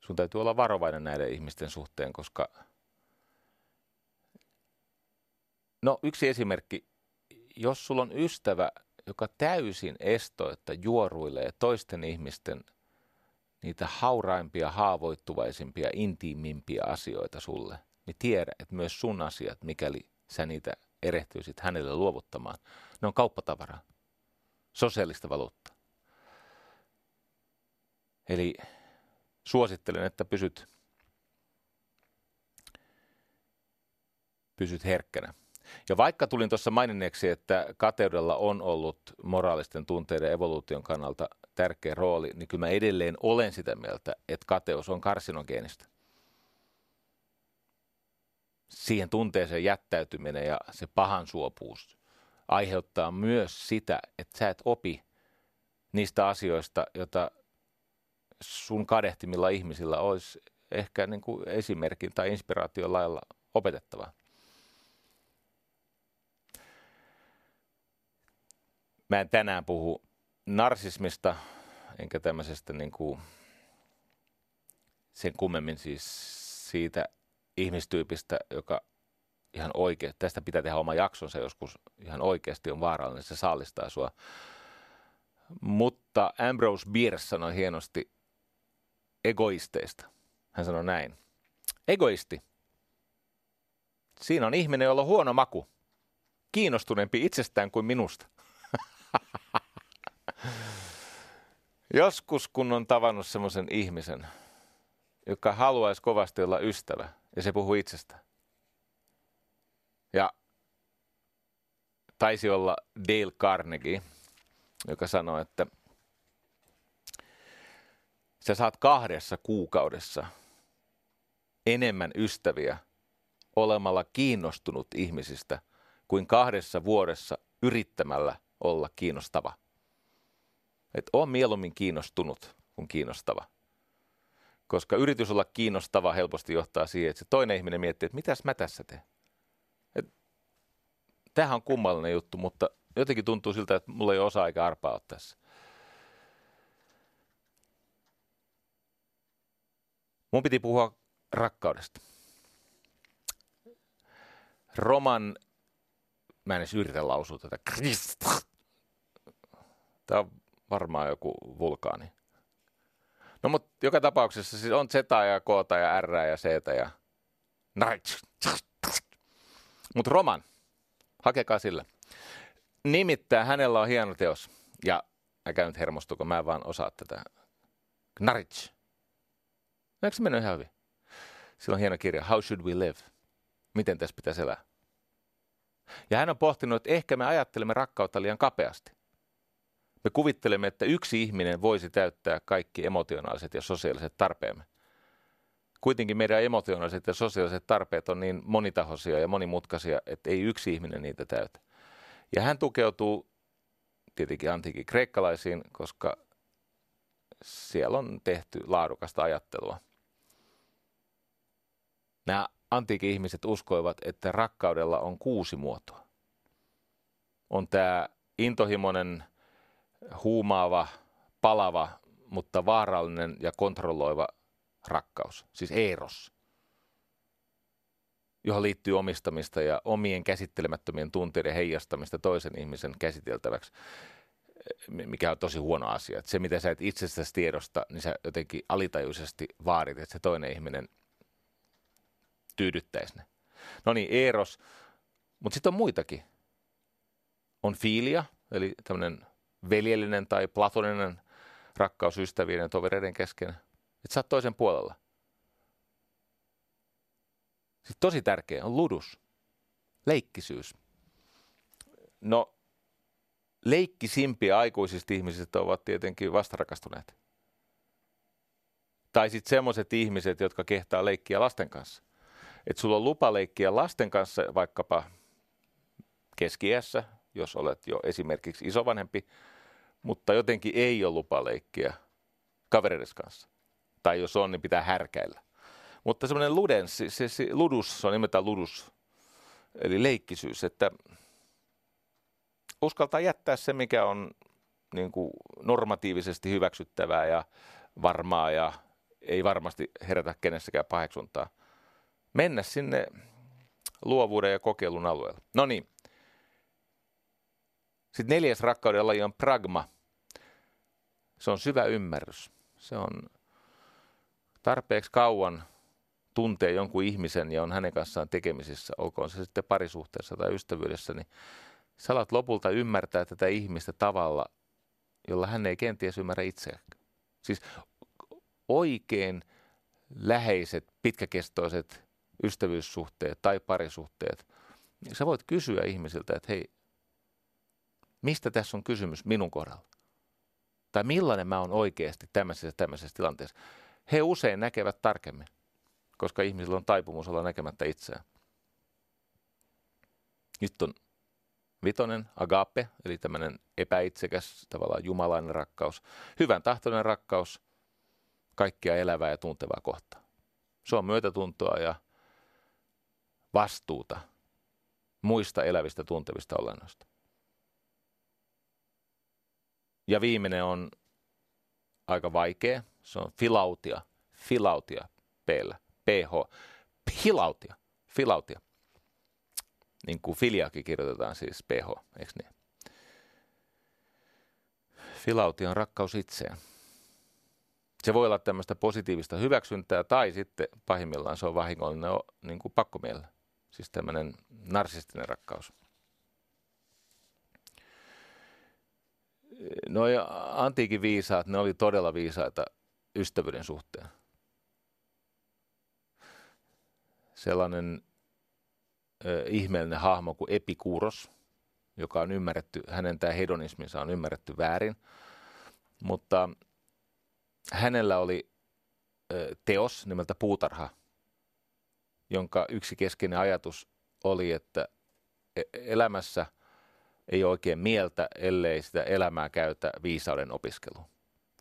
sun täytyy olla varovainen näiden ihmisten suhteen, koska no yksi esimerkki, jos sulla on ystävä, joka täysin estoitta juoruilee toisten ihmisten niitä hauraimpia, haavoittuvaisimpia, intiimimpiä asioita sulle, niin tiedä, että myös sun asiat, mikäli sä niitä erehtyisit hänelle luovuttamaan, ne on kauppatavaraa, sosiaalista valuutta. Eli suosittelen, että pysyt, pysyt herkkänä. Ja vaikka tulin tuossa maininneeksi, että kateudella on ollut moraalisten tunteiden evoluution kannalta tärkeä rooli, niin kyllä mä edelleen olen sitä mieltä, että kateus on karsinogeenista. Siihen tunteeseen jättäytyminen ja se pahan suopuus aiheuttaa myös sitä, että sä et opi niistä asioista, joita sun kadehtimilla ihmisillä olisi ehkä niin kuin esimerkin tai inspiraation lailla opetettavaa. Mä en tänään puhu narsismista, enkä tämmöisestä niin kuin sen kummemmin siis siitä ihmistyypistä, joka ihan oikein, tästä pitää tehdä oma jaksonsa joskus ihan oikeasti on vaarallinen, se sallistaa sua. Mutta Ambrose Bierce sanoi hienosti egoisteista. Hän sanoi näin. Egoisti. Siinä on ihminen, jolla on huono maku. Kiinnostuneempi itsestään kuin minusta. Joskus kun on tavannut semmoisen ihmisen, joka haluaisi kovasti olla ystävä, ja se puhuu itsestä. Ja taisi olla Dale Carnegie, joka sanoi, että sä saat kahdessa kuukaudessa enemmän ystäviä olemalla kiinnostunut ihmisistä kuin kahdessa vuodessa yrittämällä olla kiinnostava. Että on mieluummin kiinnostunut kuin kiinnostava. Koska yritys olla kiinnostava helposti johtaa siihen, että se toinen ihminen miettii, että mitäs mä tässä teen. Et, tämähän on kummallinen juttu, mutta jotenkin tuntuu siltä, että mulla ei ole osa eikä arpaa ole tässä. Mun piti puhua rakkaudesta. Roman, mä en edes yritä lausua tätä, Tämä on varmaan joku vulkaani. No mutta joka tapauksessa siis on Z ja K ja R ja C ja Mutta Roman, hakekaa sillä. Nimittäin hänellä on hieno teos. Ja älkää nyt hermostuko, mä en vaan osaa tätä. Gnarich. Eikö se mennyt ihan hyvin? Sillä on hieno kirja, How Should We Live? Miten tässä pitäisi elää? Ja hän on pohtinut, että ehkä me ajattelemme rakkautta liian kapeasti. Me kuvittelemme, että yksi ihminen voisi täyttää kaikki emotionaaliset ja sosiaaliset tarpeemme. Kuitenkin meidän emotionaaliset ja sosiaaliset tarpeet on niin monitahoisia ja monimutkaisia, että ei yksi ihminen niitä täytä. Ja hän tukeutuu tietenkin antiikin kreikkalaisiin, koska siellä on tehty laadukasta ajattelua. Nämä antiikin ihmiset uskoivat, että rakkaudella on kuusi muotoa. On tämä intohimoinen, huumaava, palava, mutta vaarallinen ja kontrolloiva rakkaus, siis eros, johon liittyy omistamista ja omien käsittelemättömien tunteiden heijastamista toisen ihmisen käsiteltäväksi, mikä on tosi huono asia. Että se, mitä sä et itsestäsi tiedosta, niin sä jotenkin alitajuisesti vaadit, että se toinen ihminen tyydyttäisi ne. No niin, eros, mutta sitten on muitakin. On fiilia, eli tämmöinen veljellinen tai platoninen rakkaus ystävien ja tovereiden kesken. Että sä oot toisen puolella. Sitten tosi tärkeä on ludus, leikkisyys. No, leikkisimpiä aikuisista ihmisistä ovat tietenkin vastarakastuneet. Tai sitten semmoiset ihmiset, jotka kehtaa leikkiä lasten kanssa. Että sulla on lupa leikkiä lasten kanssa vaikkapa keskiässä, jos olet jo esimerkiksi isovanhempi, mutta jotenkin ei ole lupa leikkiä kavereiden kanssa. Tai jos on, niin pitää härkäillä. Mutta semmoinen ludens, se, se, se ludus, se on nimeltään ludus, eli leikkisyys, että uskaltaa jättää se, mikä on niin kuin normatiivisesti hyväksyttävää ja varmaa ja ei varmasti herätä kenessäkään paheksuntaa. Mennä sinne luovuuden ja kokeilun alueelle. No niin. Sitten neljäs rakkauden laji on pragma. Se on syvä ymmärrys. Se on tarpeeksi kauan tuntee jonkun ihmisen ja on hänen kanssaan tekemisissä, olkoon se sitten parisuhteessa tai ystävyydessä, niin sä alat lopulta ymmärtää tätä ihmistä tavalla, jolla hän ei kenties ymmärrä itseään. Siis oikein läheiset, pitkäkestoiset ystävyyssuhteet tai parisuhteet, niin sä voit kysyä ihmisiltä, että hei, mistä tässä on kysymys minun kohdalla? Tai millainen mä oon oikeasti tämmöisessä, tämmöisessä tilanteessa? He usein näkevät tarkemmin, koska ihmisillä on taipumus olla näkemättä itseään. Nyt on vitonen, agape, eli tämmöinen epäitsekäs, tavallaan jumalainen rakkaus. Hyvän tahtoinen rakkaus kaikkia elävää ja tuntevaa kohtaa. Se on myötätuntoa ja vastuuta muista elävistä tuntevista olennoista. Ja viimeinen on aika vaikea. Se on filautia. Filautia P-llä. PH. Filautia. Filautia. Niin kuin filiakin kirjoitetaan siis PH, eikö niin? Filautia on rakkaus itseen. Se voi olla tämmöistä positiivista hyväksyntää tai sitten pahimmillaan se on vahingollinen niin pakkomielellä. Siis tämmöinen narsistinen rakkaus. No antiikin viisaat, ne oli todella viisaita ystävyyden suhteen. Sellainen ö, ihmeellinen hahmo kuin Epikuros, joka on ymmärretty, hänen tämä hedonisminsa on ymmärretty väärin, mutta hänellä oli ö, teos nimeltä Puutarha, jonka yksi keskeinen ajatus oli, että e-, elämässä ei oikein mieltä, ellei sitä elämää käytä viisauden opiskelu,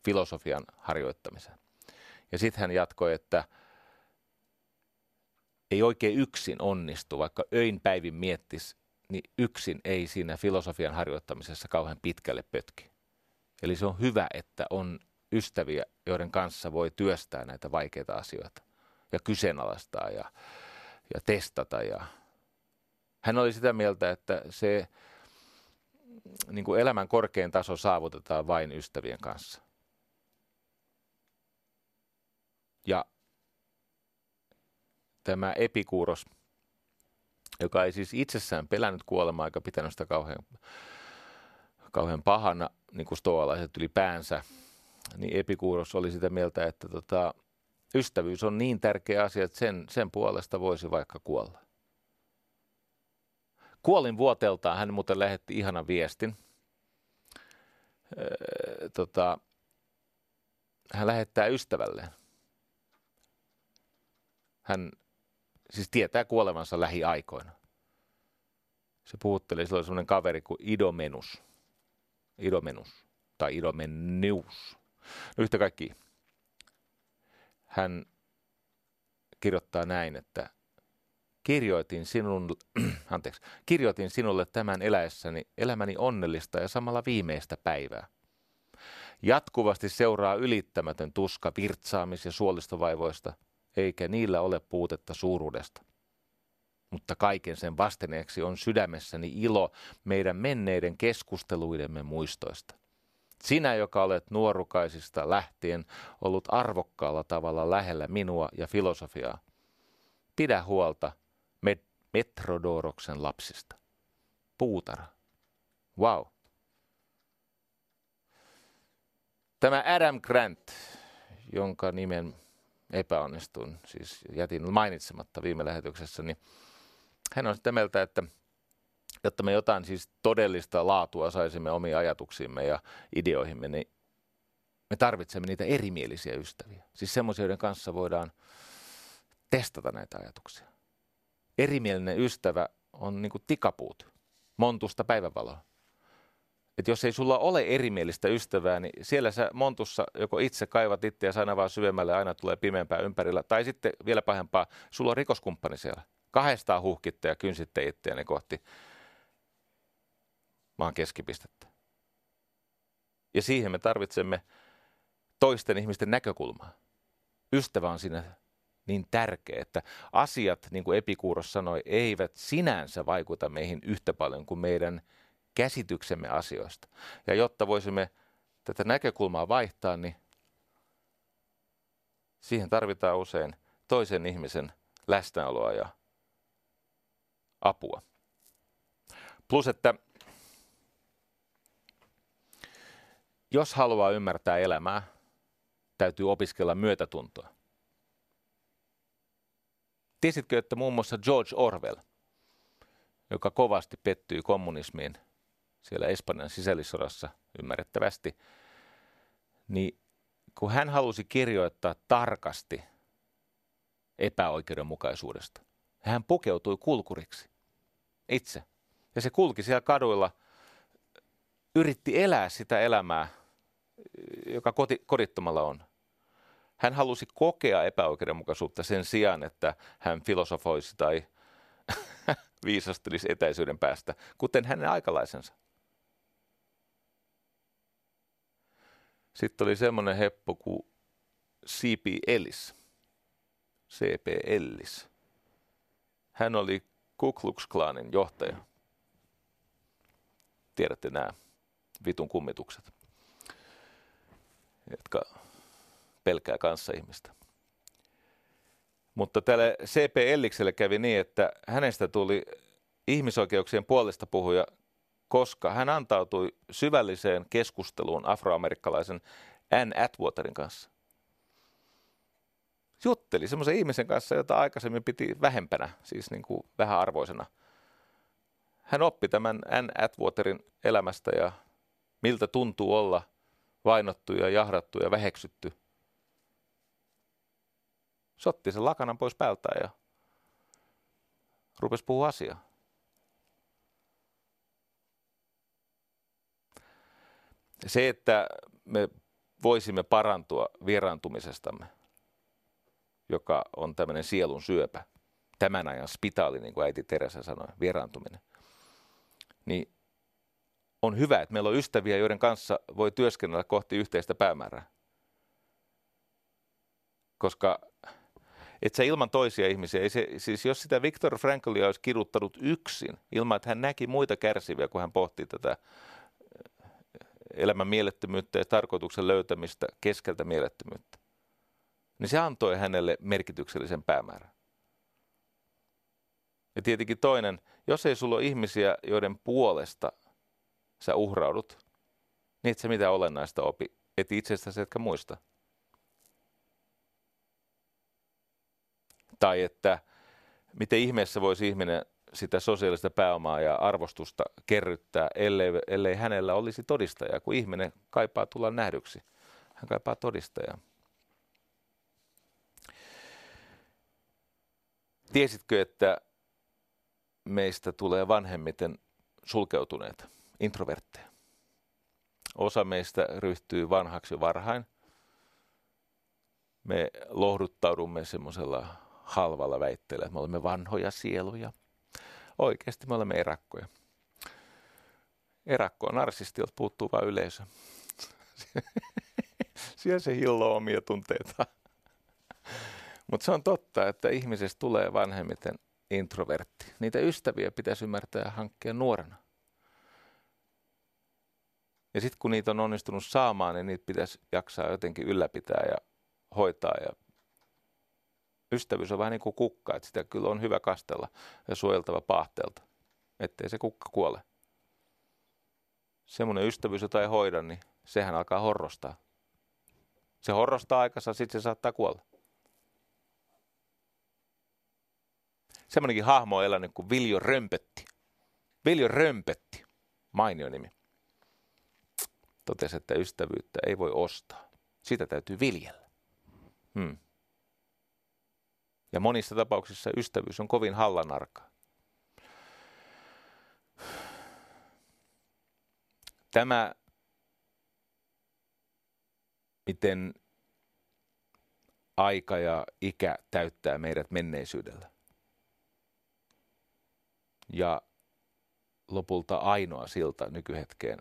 filosofian harjoittamiseen. Ja sitten hän jatkoi, että ei oikein yksin onnistu, vaikka öin päivin miettisi, niin yksin ei siinä filosofian harjoittamisessa kauhean pitkälle pötki. Eli se on hyvä, että on ystäviä, joiden kanssa voi työstää näitä vaikeita asioita ja kyseenalaistaa ja, ja testata. Ja. Hän oli sitä mieltä, että se niin kuin elämän korkein taso saavutetaan vain ystävien kanssa. Ja tämä epikuuros, joka ei siis itsessään pelännyt kuolemaa eikä pitänyt sitä kauhean, kauhean pahana, niin kuin stoalaiset ylipäänsä, niin epikuuros oli sitä mieltä, että tota, ystävyys on niin tärkeä asia, että sen, sen puolesta voisi vaikka kuolla. Kuolin vuoteltaan hän muuten lähetti ihanan viestin. Öö, tota, hän lähettää ystävälleen. Hän siis tietää kuolevansa lähiaikoina. Se puhutteli, sillä oli sellainen kaveri kuin Idomenus. Idomenus tai Idomeneus. No yhtä kaikki. Hän kirjoittaa näin, että kirjoitin, sinun, anteeksi, kirjoitin sinulle tämän eläessäni elämäni onnellista ja samalla viimeistä päivää. Jatkuvasti seuraa ylittämätön tuska virtsaamis- ja suolistovaivoista, eikä niillä ole puutetta suuruudesta. Mutta kaiken sen vastineeksi on sydämessäni ilo meidän menneiden keskusteluidemme muistoista. Sinä, joka olet nuorukaisista lähtien ollut arvokkaalla tavalla lähellä minua ja filosofiaa, pidä huolta – Metrodoroksen lapsista. Puutarha. Wow. Tämä Adam Grant, jonka nimen epäonnistuin, siis jätin mainitsematta viime lähetyksessä, niin hän on sitä mieltä, että jotta me jotain siis todellista laatua saisimme omiin ajatuksiimme ja ideoihimme, niin me tarvitsemme niitä erimielisiä ystäviä. Siis semmoisia, joiden kanssa voidaan testata näitä ajatuksia erimielinen ystävä on niin kuin tikapuut, montusta päivänvaloa. että jos ei sulla ole erimielistä ystävää, niin siellä sä montussa joko itse kaivat itseä aina vaan syvemmälle, aina tulee pimeämpää ympärillä, tai sitten vielä pahempaa, sulla on rikoskumppani siellä. Kahdestaan huhkitte ja kynsitte itseäni kohti maan keskipistettä. Ja siihen me tarvitsemme toisten ihmisten näkökulmaa. Ystävä on siinä niin tärkeä, että asiat, niin kuin Epikuuros sanoi, eivät sinänsä vaikuta meihin yhtä paljon kuin meidän käsityksemme asioista. Ja jotta voisimme tätä näkökulmaa vaihtaa, niin siihen tarvitaan usein toisen ihmisen läsnäoloa ja apua. Plus, että jos haluaa ymmärtää elämää, täytyy opiskella myötätuntoa. Tiesitkö, että muun muassa George Orwell, joka kovasti pettyi kommunismiin siellä Espanjan sisällissodassa ymmärrettävästi, niin kun hän halusi kirjoittaa tarkasti epäoikeudenmukaisuudesta, hän pukeutui kulkuriksi itse. Ja se kulki siellä kaduilla, yritti elää sitä elämää, joka koti, kodittomalla on. Hän halusi kokea epäoikeudenmukaisuutta sen sijaan, että hän filosofoisi tai viisastelisi etäisyyden päästä, kuten hänen aikalaisensa. Sitten oli semmoinen heppo kuin C.P. Ellis. C.P. Ellis. Hän oli Ku Klux Klanin johtaja. Tiedätte nämä vitun kummitukset, jotka pelkää kanssa ihmistä. Mutta tälle C.P. Ellikselle kävi niin, että hänestä tuli ihmisoikeuksien puolesta puhuja, koska hän antautui syvälliseen keskusteluun afroamerikkalaisen Ann Atwaterin kanssa. Jutteli semmoisen ihmisen kanssa, jota aikaisemmin piti vähempänä, siis niin kuin vähän arvoisena. Hän oppi tämän Ann Atwaterin elämästä ja miltä tuntuu olla vainottu ja jahdattu ja väheksytty – se otti sen lakanan pois päältään ja rupesi puhua asiaa. Se, että me voisimme parantua vieraantumisestamme, joka on tämmöinen sielun syöpä, tämän ajan spitaali, niin kuin äiti Teresa sanoi, vieraantuminen, niin on hyvä, että meillä on ystäviä, joiden kanssa voi työskennellä kohti yhteistä päämäärää. Koska että se ilman toisia ihmisiä, ei se, siis jos sitä Viktor Frankelia olisi kiduttanut yksin, ilman että hän näki muita kärsiviä, kun hän pohti tätä eh, elämän mielettömyyttä ja tarkoituksen löytämistä keskeltä mielettömyyttä, niin se antoi hänelle merkityksellisen päämäärän. Ja tietenkin toinen, jos ei sulla ole ihmisiä, joiden puolesta sä uhraudut, niin et sä mitä olennaista opi, et itsestäsi etkä muista. Tai että miten ihmeessä voisi ihminen sitä sosiaalista pääomaa ja arvostusta kerryttää, ellei, ellei hänellä olisi todistajaa, kun ihminen kaipaa tulla nähdyksi. Hän kaipaa todistajaa. Tiesitkö, että meistä tulee vanhemmiten sulkeutuneita, introvertteja? Osa meistä ryhtyy vanhaksi varhain. Me lohduttaudumme semmoisella halvalla väittelee, että me olemme vanhoja sieluja. Oikeasti me olemme erakkoja. Erakko on narsisti, jolta puuttuu vain yleisö. Siellä se hilloo omia tunteita. Mutta se on totta, että ihmisestä tulee vanhemmiten introvertti. Niitä ystäviä pitäisi ymmärtää ja hankkia nuorena. Ja sitten kun niitä on onnistunut saamaan, niin niitä pitäisi jaksaa jotenkin ylläpitää ja hoitaa ja ystävyys on vähän niin kuin kukka, että sitä kyllä on hyvä kastella ja suojeltava pahteelta, ettei se kukka kuole. Semmoinen ystävyys, jota ei hoida, niin sehän alkaa horrostaa. Se horrostaa aikansa, sitten se saattaa kuolla. Semmoinenkin hahmo on elänyt kuin Viljo Römpetti. Viljo Römpetti, mainio nimi. Totesi, että ystävyyttä ei voi ostaa. Sitä täytyy viljellä. Hmm. Ja monissa tapauksissa ystävyys on kovin hallanarka. tämä, miten aika ja ikä täyttää meidät menneisyydellä. Ja lopulta ainoa silta nykyhetkeen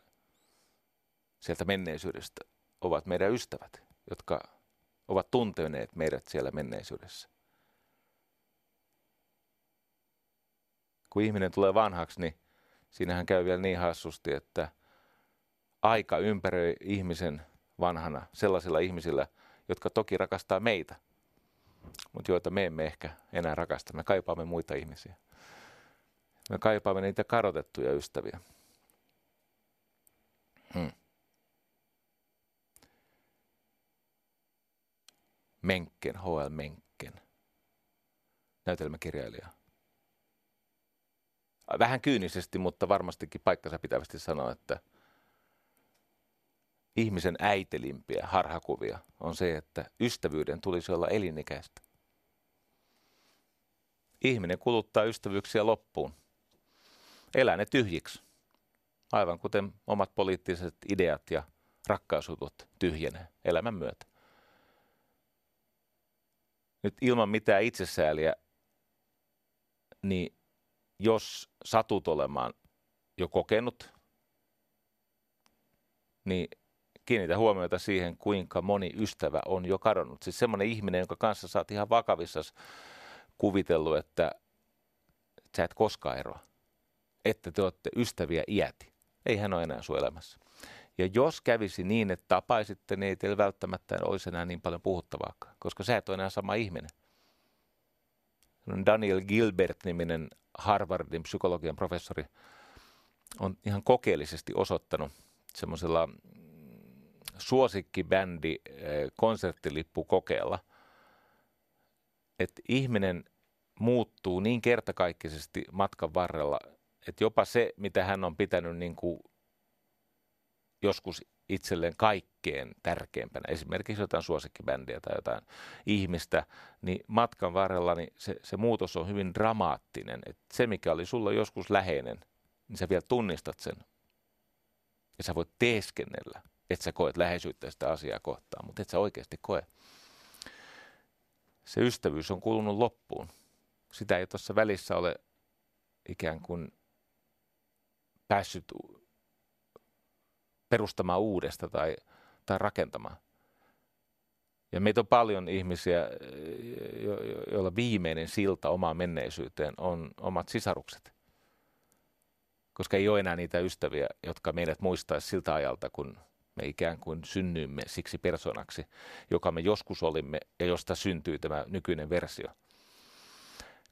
sieltä menneisyydestä ovat meidän ystävät, jotka ovat tunteneet meidät siellä menneisyydessä. Kun ihminen tulee vanhaksi, niin siinähän käy vielä niin hassusti, että aika ympäröi ihmisen vanhana sellaisilla ihmisillä, jotka toki rakastaa meitä, mutta joita me emme ehkä enää rakasta. Me kaipaamme muita ihmisiä. Me kaipaamme niitä kadotettuja ystäviä. Hmm. Menkken, H.L. Menkken, näytelmäkirjailija. Vähän kyynisesti, mutta varmastikin paikkansa pitävästi sanoa, että ihmisen äitelimpiä harhakuvia on se, että ystävyyden tulisi olla elinikäistä. Ihminen kuluttaa ystävyyksiä loppuun. Elää ne tyhjiksi. Aivan kuten omat poliittiset ideat ja rakkausutut tyhjenee elämän myötä nyt ilman mitään itsesääliä, niin jos satut olemaan jo kokenut, niin kiinnitä huomiota siihen, kuinka moni ystävä on jo kadonnut. Siis semmoinen ihminen, jonka kanssa sä oot ihan vakavissa kuvitellut, että sä et koskaan eroa. Että te olette ystäviä iäti. Ei hän ole enää sun elämässä. Ja jos kävisi niin, että tapaisitte, niin ei teillä välttämättä olisi enää niin paljon puhuttavaakaan, koska sä et ole enää sama ihminen. Daniel Gilbert-niminen Harvardin psykologian professori on ihan kokeellisesti osoittanut semmoisella suosikkibändi eh, konserttilippukokeella, että ihminen muuttuu niin kertakaikkisesti matkan varrella, että jopa se, mitä hän on pitänyt niin kuin joskus itselleen kaikkein tärkeimpänä, esimerkiksi jotain suosikkibändiä tai jotain ihmistä, niin matkan varrella niin se, se muutos on hyvin dramaattinen. Et se, mikä oli sulla joskus läheinen, niin sä vielä tunnistat sen. Ja sä voit teeskennellä, että sä koet läheisyyttä sitä asiaa kohtaan, mutta et sä oikeasti koe. Se ystävyys on kulunut loppuun. Sitä ei tuossa välissä ole ikään kuin päässyt perustamaan uudesta tai, tai rakentamaan. Ja meitä on paljon ihmisiä, jo, jo, joilla viimeinen silta omaan menneisyyteen on omat sisarukset. Koska ei ole enää niitä ystäviä, jotka meidät muistaisi siltä ajalta, kun me ikään kuin synnyimme siksi persoonaksi, joka me joskus olimme ja josta syntyi tämä nykyinen versio.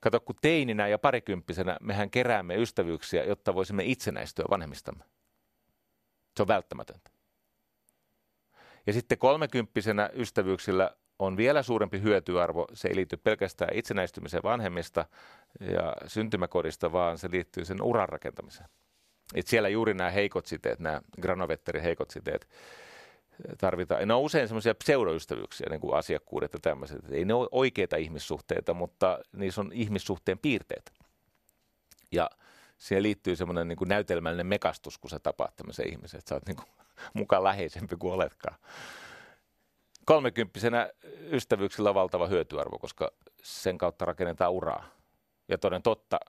Kato, kun teininä ja parikymppisenä mehän keräämme ystävyyksiä, jotta voisimme itsenäistyä vanhemmistamme. Se on välttämätöntä. Ja sitten kolmekymppisenä ystävyyksillä on vielä suurempi hyötyarvo. Se ei liity pelkästään itsenäistymiseen vanhemmista ja syntymäkodista, vaan se liittyy sen uran rakentamiseen. Et siellä juuri nämä heikot siteet, nämä Granovetterin heikot siteet tarvitaan. Ne on usein semmoisia pseudoystävyyksiä, niin kuin asiakkuudet ja tämmöiset. Ei ne ole oikeita ihmissuhteita, mutta niissä on ihmissuhteen piirteet. Ja siihen liittyy semmoinen niin näytelmällinen mekastus, kun sä tapaat tämmöisen ihmisen, että sä oot niin kuin mukaan läheisempi kuin oletkaan. Kolmekymppisenä ystävyyksillä on valtava hyötyarvo, koska sen kautta rakennetaan uraa. Ja toden totta,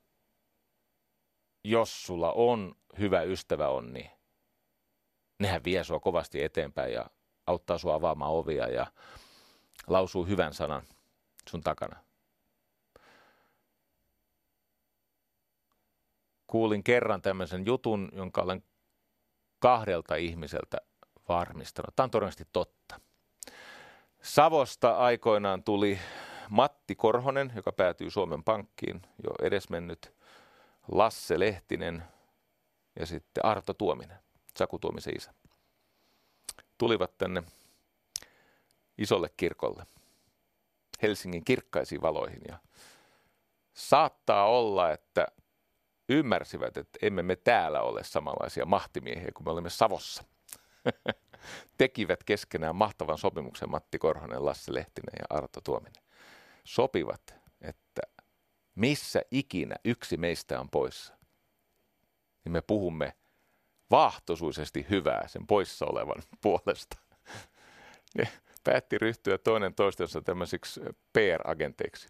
jos sulla on hyvä ystävä on, niin nehän vie sua kovasti eteenpäin ja auttaa sua avaamaan ovia ja lausuu hyvän sanan sun takana. kuulin kerran tämmöisen jutun, jonka olen kahdelta ihmiseltä varmistanut. Tämä on todennäköisesti totta. Savosta aikoinaan tuli Matti Korhonen, joka päätyi Suomen Pankkiin, jo edesmennyt Lasse Lehtinen ja sitten Arto Tuominen, Saku Tuomisen isä. Tulivat tänne isolle kirkolle, Helsingin kirkkaisiin valoihin ja saattaa olla, että ymmärsivät, että emme me täällä ole samanlaisia mahtimiehiä kuin me olemme Savossa. Tekivät keskenään mahtavan sopimuksen Matti Korhonen, Lasse Lehtinen ja Arto Tuominen. Sopivat, että missä ikinä yksi meistä on poissa, niin me puhumme vaahtoisuisesti hyvää sen poissa olevan puolesta. Ne päätti ryhtyä toinen toistensa tämmöisiksi PR-agenteiksi.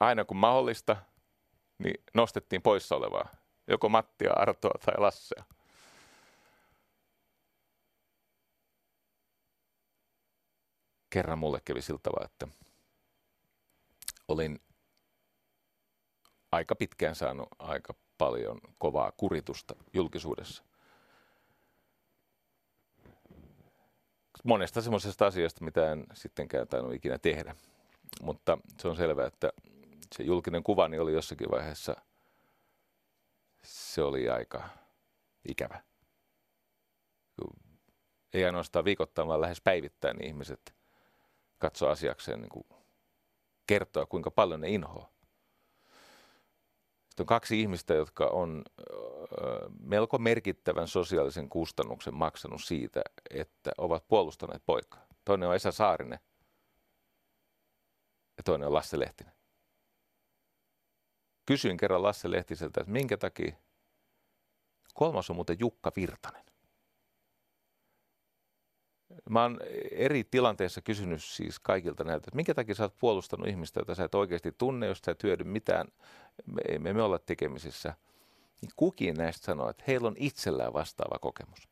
Aina kun mahdollista, niin nostettiin poissa olevaa. Joko Mattia, Artoa tai Lassea. Kerran mulle kävi tavalla, että olin aika pitkään saanut aika paljon kovaa kuritusta julkisuudessa. Monesta semmoisesta asiasta, mitä en sittenkään tainnut ikinä tehdä. Mutta se on selvää, että se julkinen kuvani oli jossakin vaiheessa, se oli aika ikävä. Ei ainoastaan viikoittain, vaan lähes päivittäin ihmiset katsoo asiakseen niin kuin kertoa, kuinka paljon ne inhoa. Sitten on kaksi ihmistä, jotka on melko merkittävän sosiaalisen kustannuksen maksanut siitä, että ovat puolustaneet poikaa. Toinen on Esa Saarinen ja toinen on Lasse Lehtinen. Kysyin kerran Lasse Lehtiseltä, että minkä takia kolmas on muuten Jukka Virtanen. Mä oon eri tilanteissa kysynyt siis kaikilta näiltä, että minkä takia sä oot puolustanut ihmistä, jota sä et oikeasti tunne, jos sä et hyödy mitään, me emme me olla tekemisissä. Niin kukin näistä sanoo, että heillä on itsellään vastaava kokemus.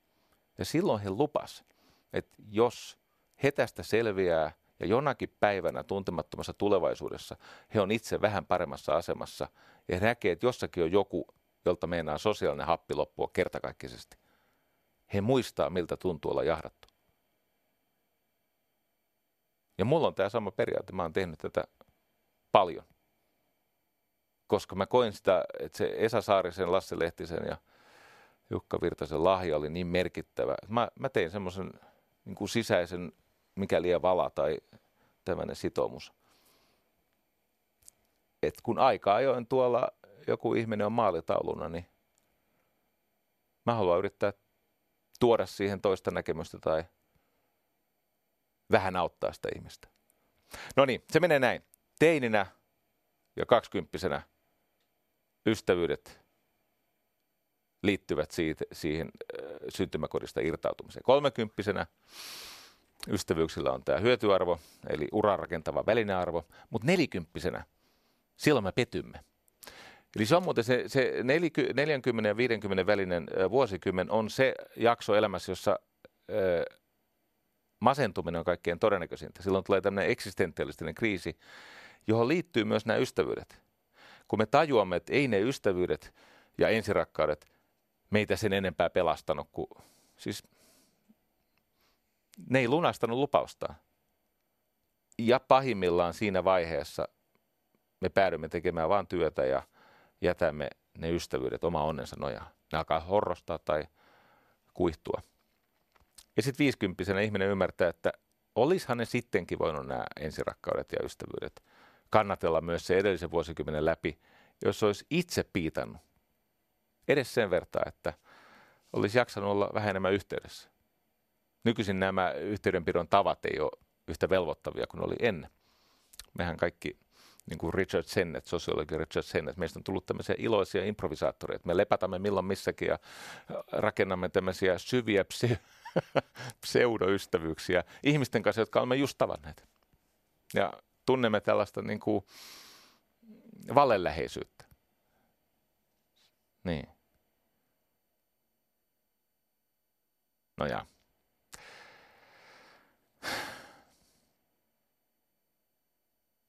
Ja silloin he lupas, että jos he tästä selviää ja jonakin päivänä tuntemattomassa tulevaisuudessa he on itse vähän paremmassa asemassa ja he näkee, että jossakin on joku, jolta meinaa sosiaalinen happi loppua kertakaikkisesti. He muistaa, miltä tuntuu olla jahdattu. Ja mulla on tämä sama periaate. Mä oon tehnyt tätä paljon. Koska mä koin sitä, että se Esa Saarisen, Lasse Lehtisen ja Jukka Virtasen lahja oli niin merkittävä. Mä, mä tein semmoisen niin sisäisen mikä liian vala tai tämmöinen sitoumus. Et kun aika ajoin tuolla joku ihminen on maalitauluna, niin mä haluan yrittää tuoda siihen toista näkemystä tai vähän auttaa sitä ihmistä. No niin, se menee näin. Teininä ja kaksikymppisenä ystävyydet liittyvät siitä, siihen syntymäkodista irtautumiseen. Kolmekymppisenä ystävyyksillä on tämä hyötyarvo, eli urarakentava välinearvo, mutta nelikymppisenä silloin me petymme. Eli se on muuten se, se 40 ja 50 välinen vuosikymmen on se jakso elämässä, jossa masentuminen on kaikkein todennäköisintä. Silloin tulee tämmöinen eksistentialistinen kriisi, johon liittyy myös nämä ystävyydet. Kun me tajuamme, että ei ne ystävyydet ja ensirakkaudet meitä sen enempää pelastanut kuin, siis ne ei lunastanut lupausta. Ja pahimmillaan siinä vaiheessa me päädymme tekemään vain työtä ja jätämme ne ystävyydet oma onnensa nojaa. Ne alkaa horrostaa tai kuihtua. Ja sitten viisikymppisenä ihminen ymmärtää, että olishan ne sittenkin voinut nämä ensirakkaudet ja ystävyydet kannatella myös se edellisen vuosikymmenen läpi, jos olisi itse piitannut. Edes sen vertaa, että olisi jaksanut olla vähän enemmän yhteydessä. Nykyisin nämä yhteydenpidon tavat ei ole yhtä velvoittavia kuin oli ennen. Mehän kaikki, niin kuin Richard Sennett, sosiologi Richard Sennett, meistä on tullut tämmöisiä iloisia improvisaattoreita. Me lepätämme milloin missäkin ja rakennamme tämmöisiä syviä pse- pseudoystävyyksiä ihmisten kanssa, jotka olemme just tavanneet. Ja tunnemme tällaista niin kuin vallenläheisyyttä. Niin. No ja.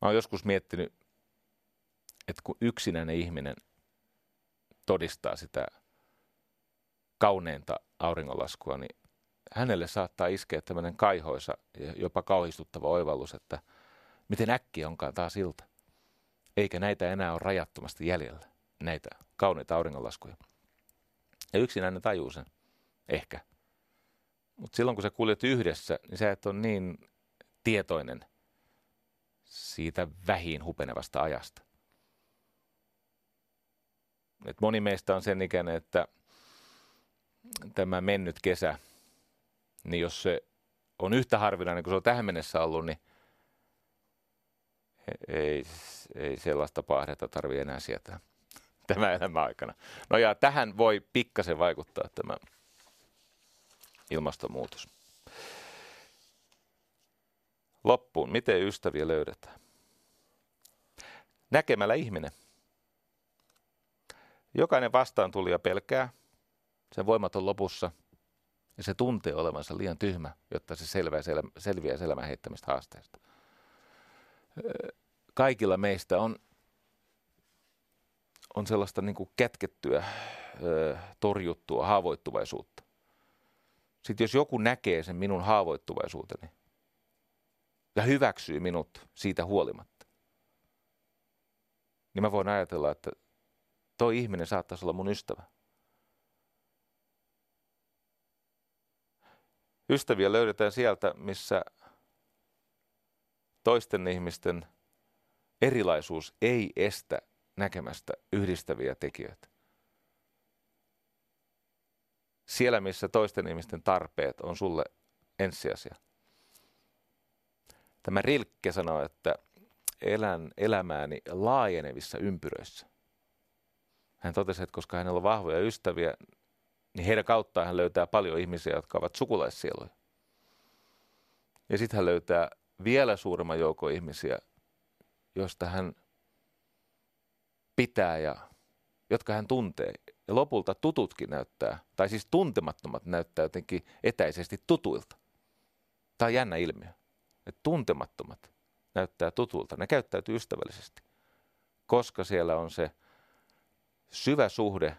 Oon joskus miettinyt, että kun yksinäinen ihminen todistaa sitä kauneinta auringonlaskua, niin hänelle saattaa iskeä tämmöinen kaihoisa ja jopa kauhistuttava oivallus, että miten äkkiä onkaan taas ilta. Eikä näitä enää ole rajattomasti jäljellä, näitä kauneita auringonlaskuja. Ja yksinäinen tajuu sen, ehkä. Mutta silloin kun sä kuljet yhdessä, niin sä et ole niin tietoinen – siitä vähin hupenevasta ajasta. Et moni meistä on sen ikäinen, että tämä mennyt kesä, niin jos se on yhtä harvinainen kuin se on tähän mennessä ollut, niin ei, ei sellaista pahdetta tarvitse enää sietää tämä elämän aikana. No ja tähän voi pikkasen vaikuttaa tämä ilmastonmuutos. Loppuun, miten ystäviä löydetään? Näkemällä ihminen. Jokainen vastaan ja pelkää, sen voimat on lopussa ja se tuntee olevansa liian tyhmä, jotta se selviää, selviää elämän heittämistä haasteesta. Kaikilla meistä on, on sellaista niin kuin kätkettyä, torjuttua haavoittuvaisuutta. Sitten jos joku näkee sen minun haavoittuvaisuuteni ja hyväksyy minut siitä huolimatta, niin mä voin ajatella, että toi ihminen saattaisi olla mun ystävä. Ystäviä löydetään sieltä, missä toisten ihmisten erilaisuus ei estä näkemästä yhdistäviä tekijöitä. Siellä, missä toisten ihmisten tarpeet on sulle ensisijaisia. Tämä Rilkke sanoo, että elän elämääni laajenevissa ympyröissä. Hän totesi, että koska hänellä on vahvoja ystäviä, niin heidän kauttaan hän löytää paljon ihmisiä, jotka ovat sukulaissieluja. Ja sitten hän löytää vielä suuremman joukon ihmisiä, joista hän pitää ja jotka hän tuntee. Ja lopulta tututkin näyttää, tai siis tuntemattomat näyttää jotenkin etäisesti tutuilta. Tämä on jännä ilmiö, että tuntemattomat näyttää tutulta. Ne käyttäytyy ystävällisesti, koska siellä on se syvä suhde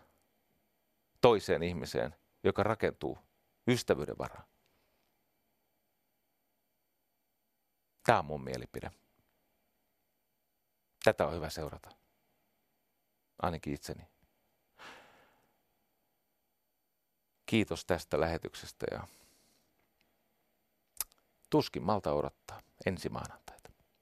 toiseen ihmiseen, joka rakentuu ystävyyden varaan. Tämä on mun mielipide. Tätä on hyvä seurata. Ainakin itseni. Kiitos tästä lähetyksestä ja tuskin malta odottaa ensi maanantaina.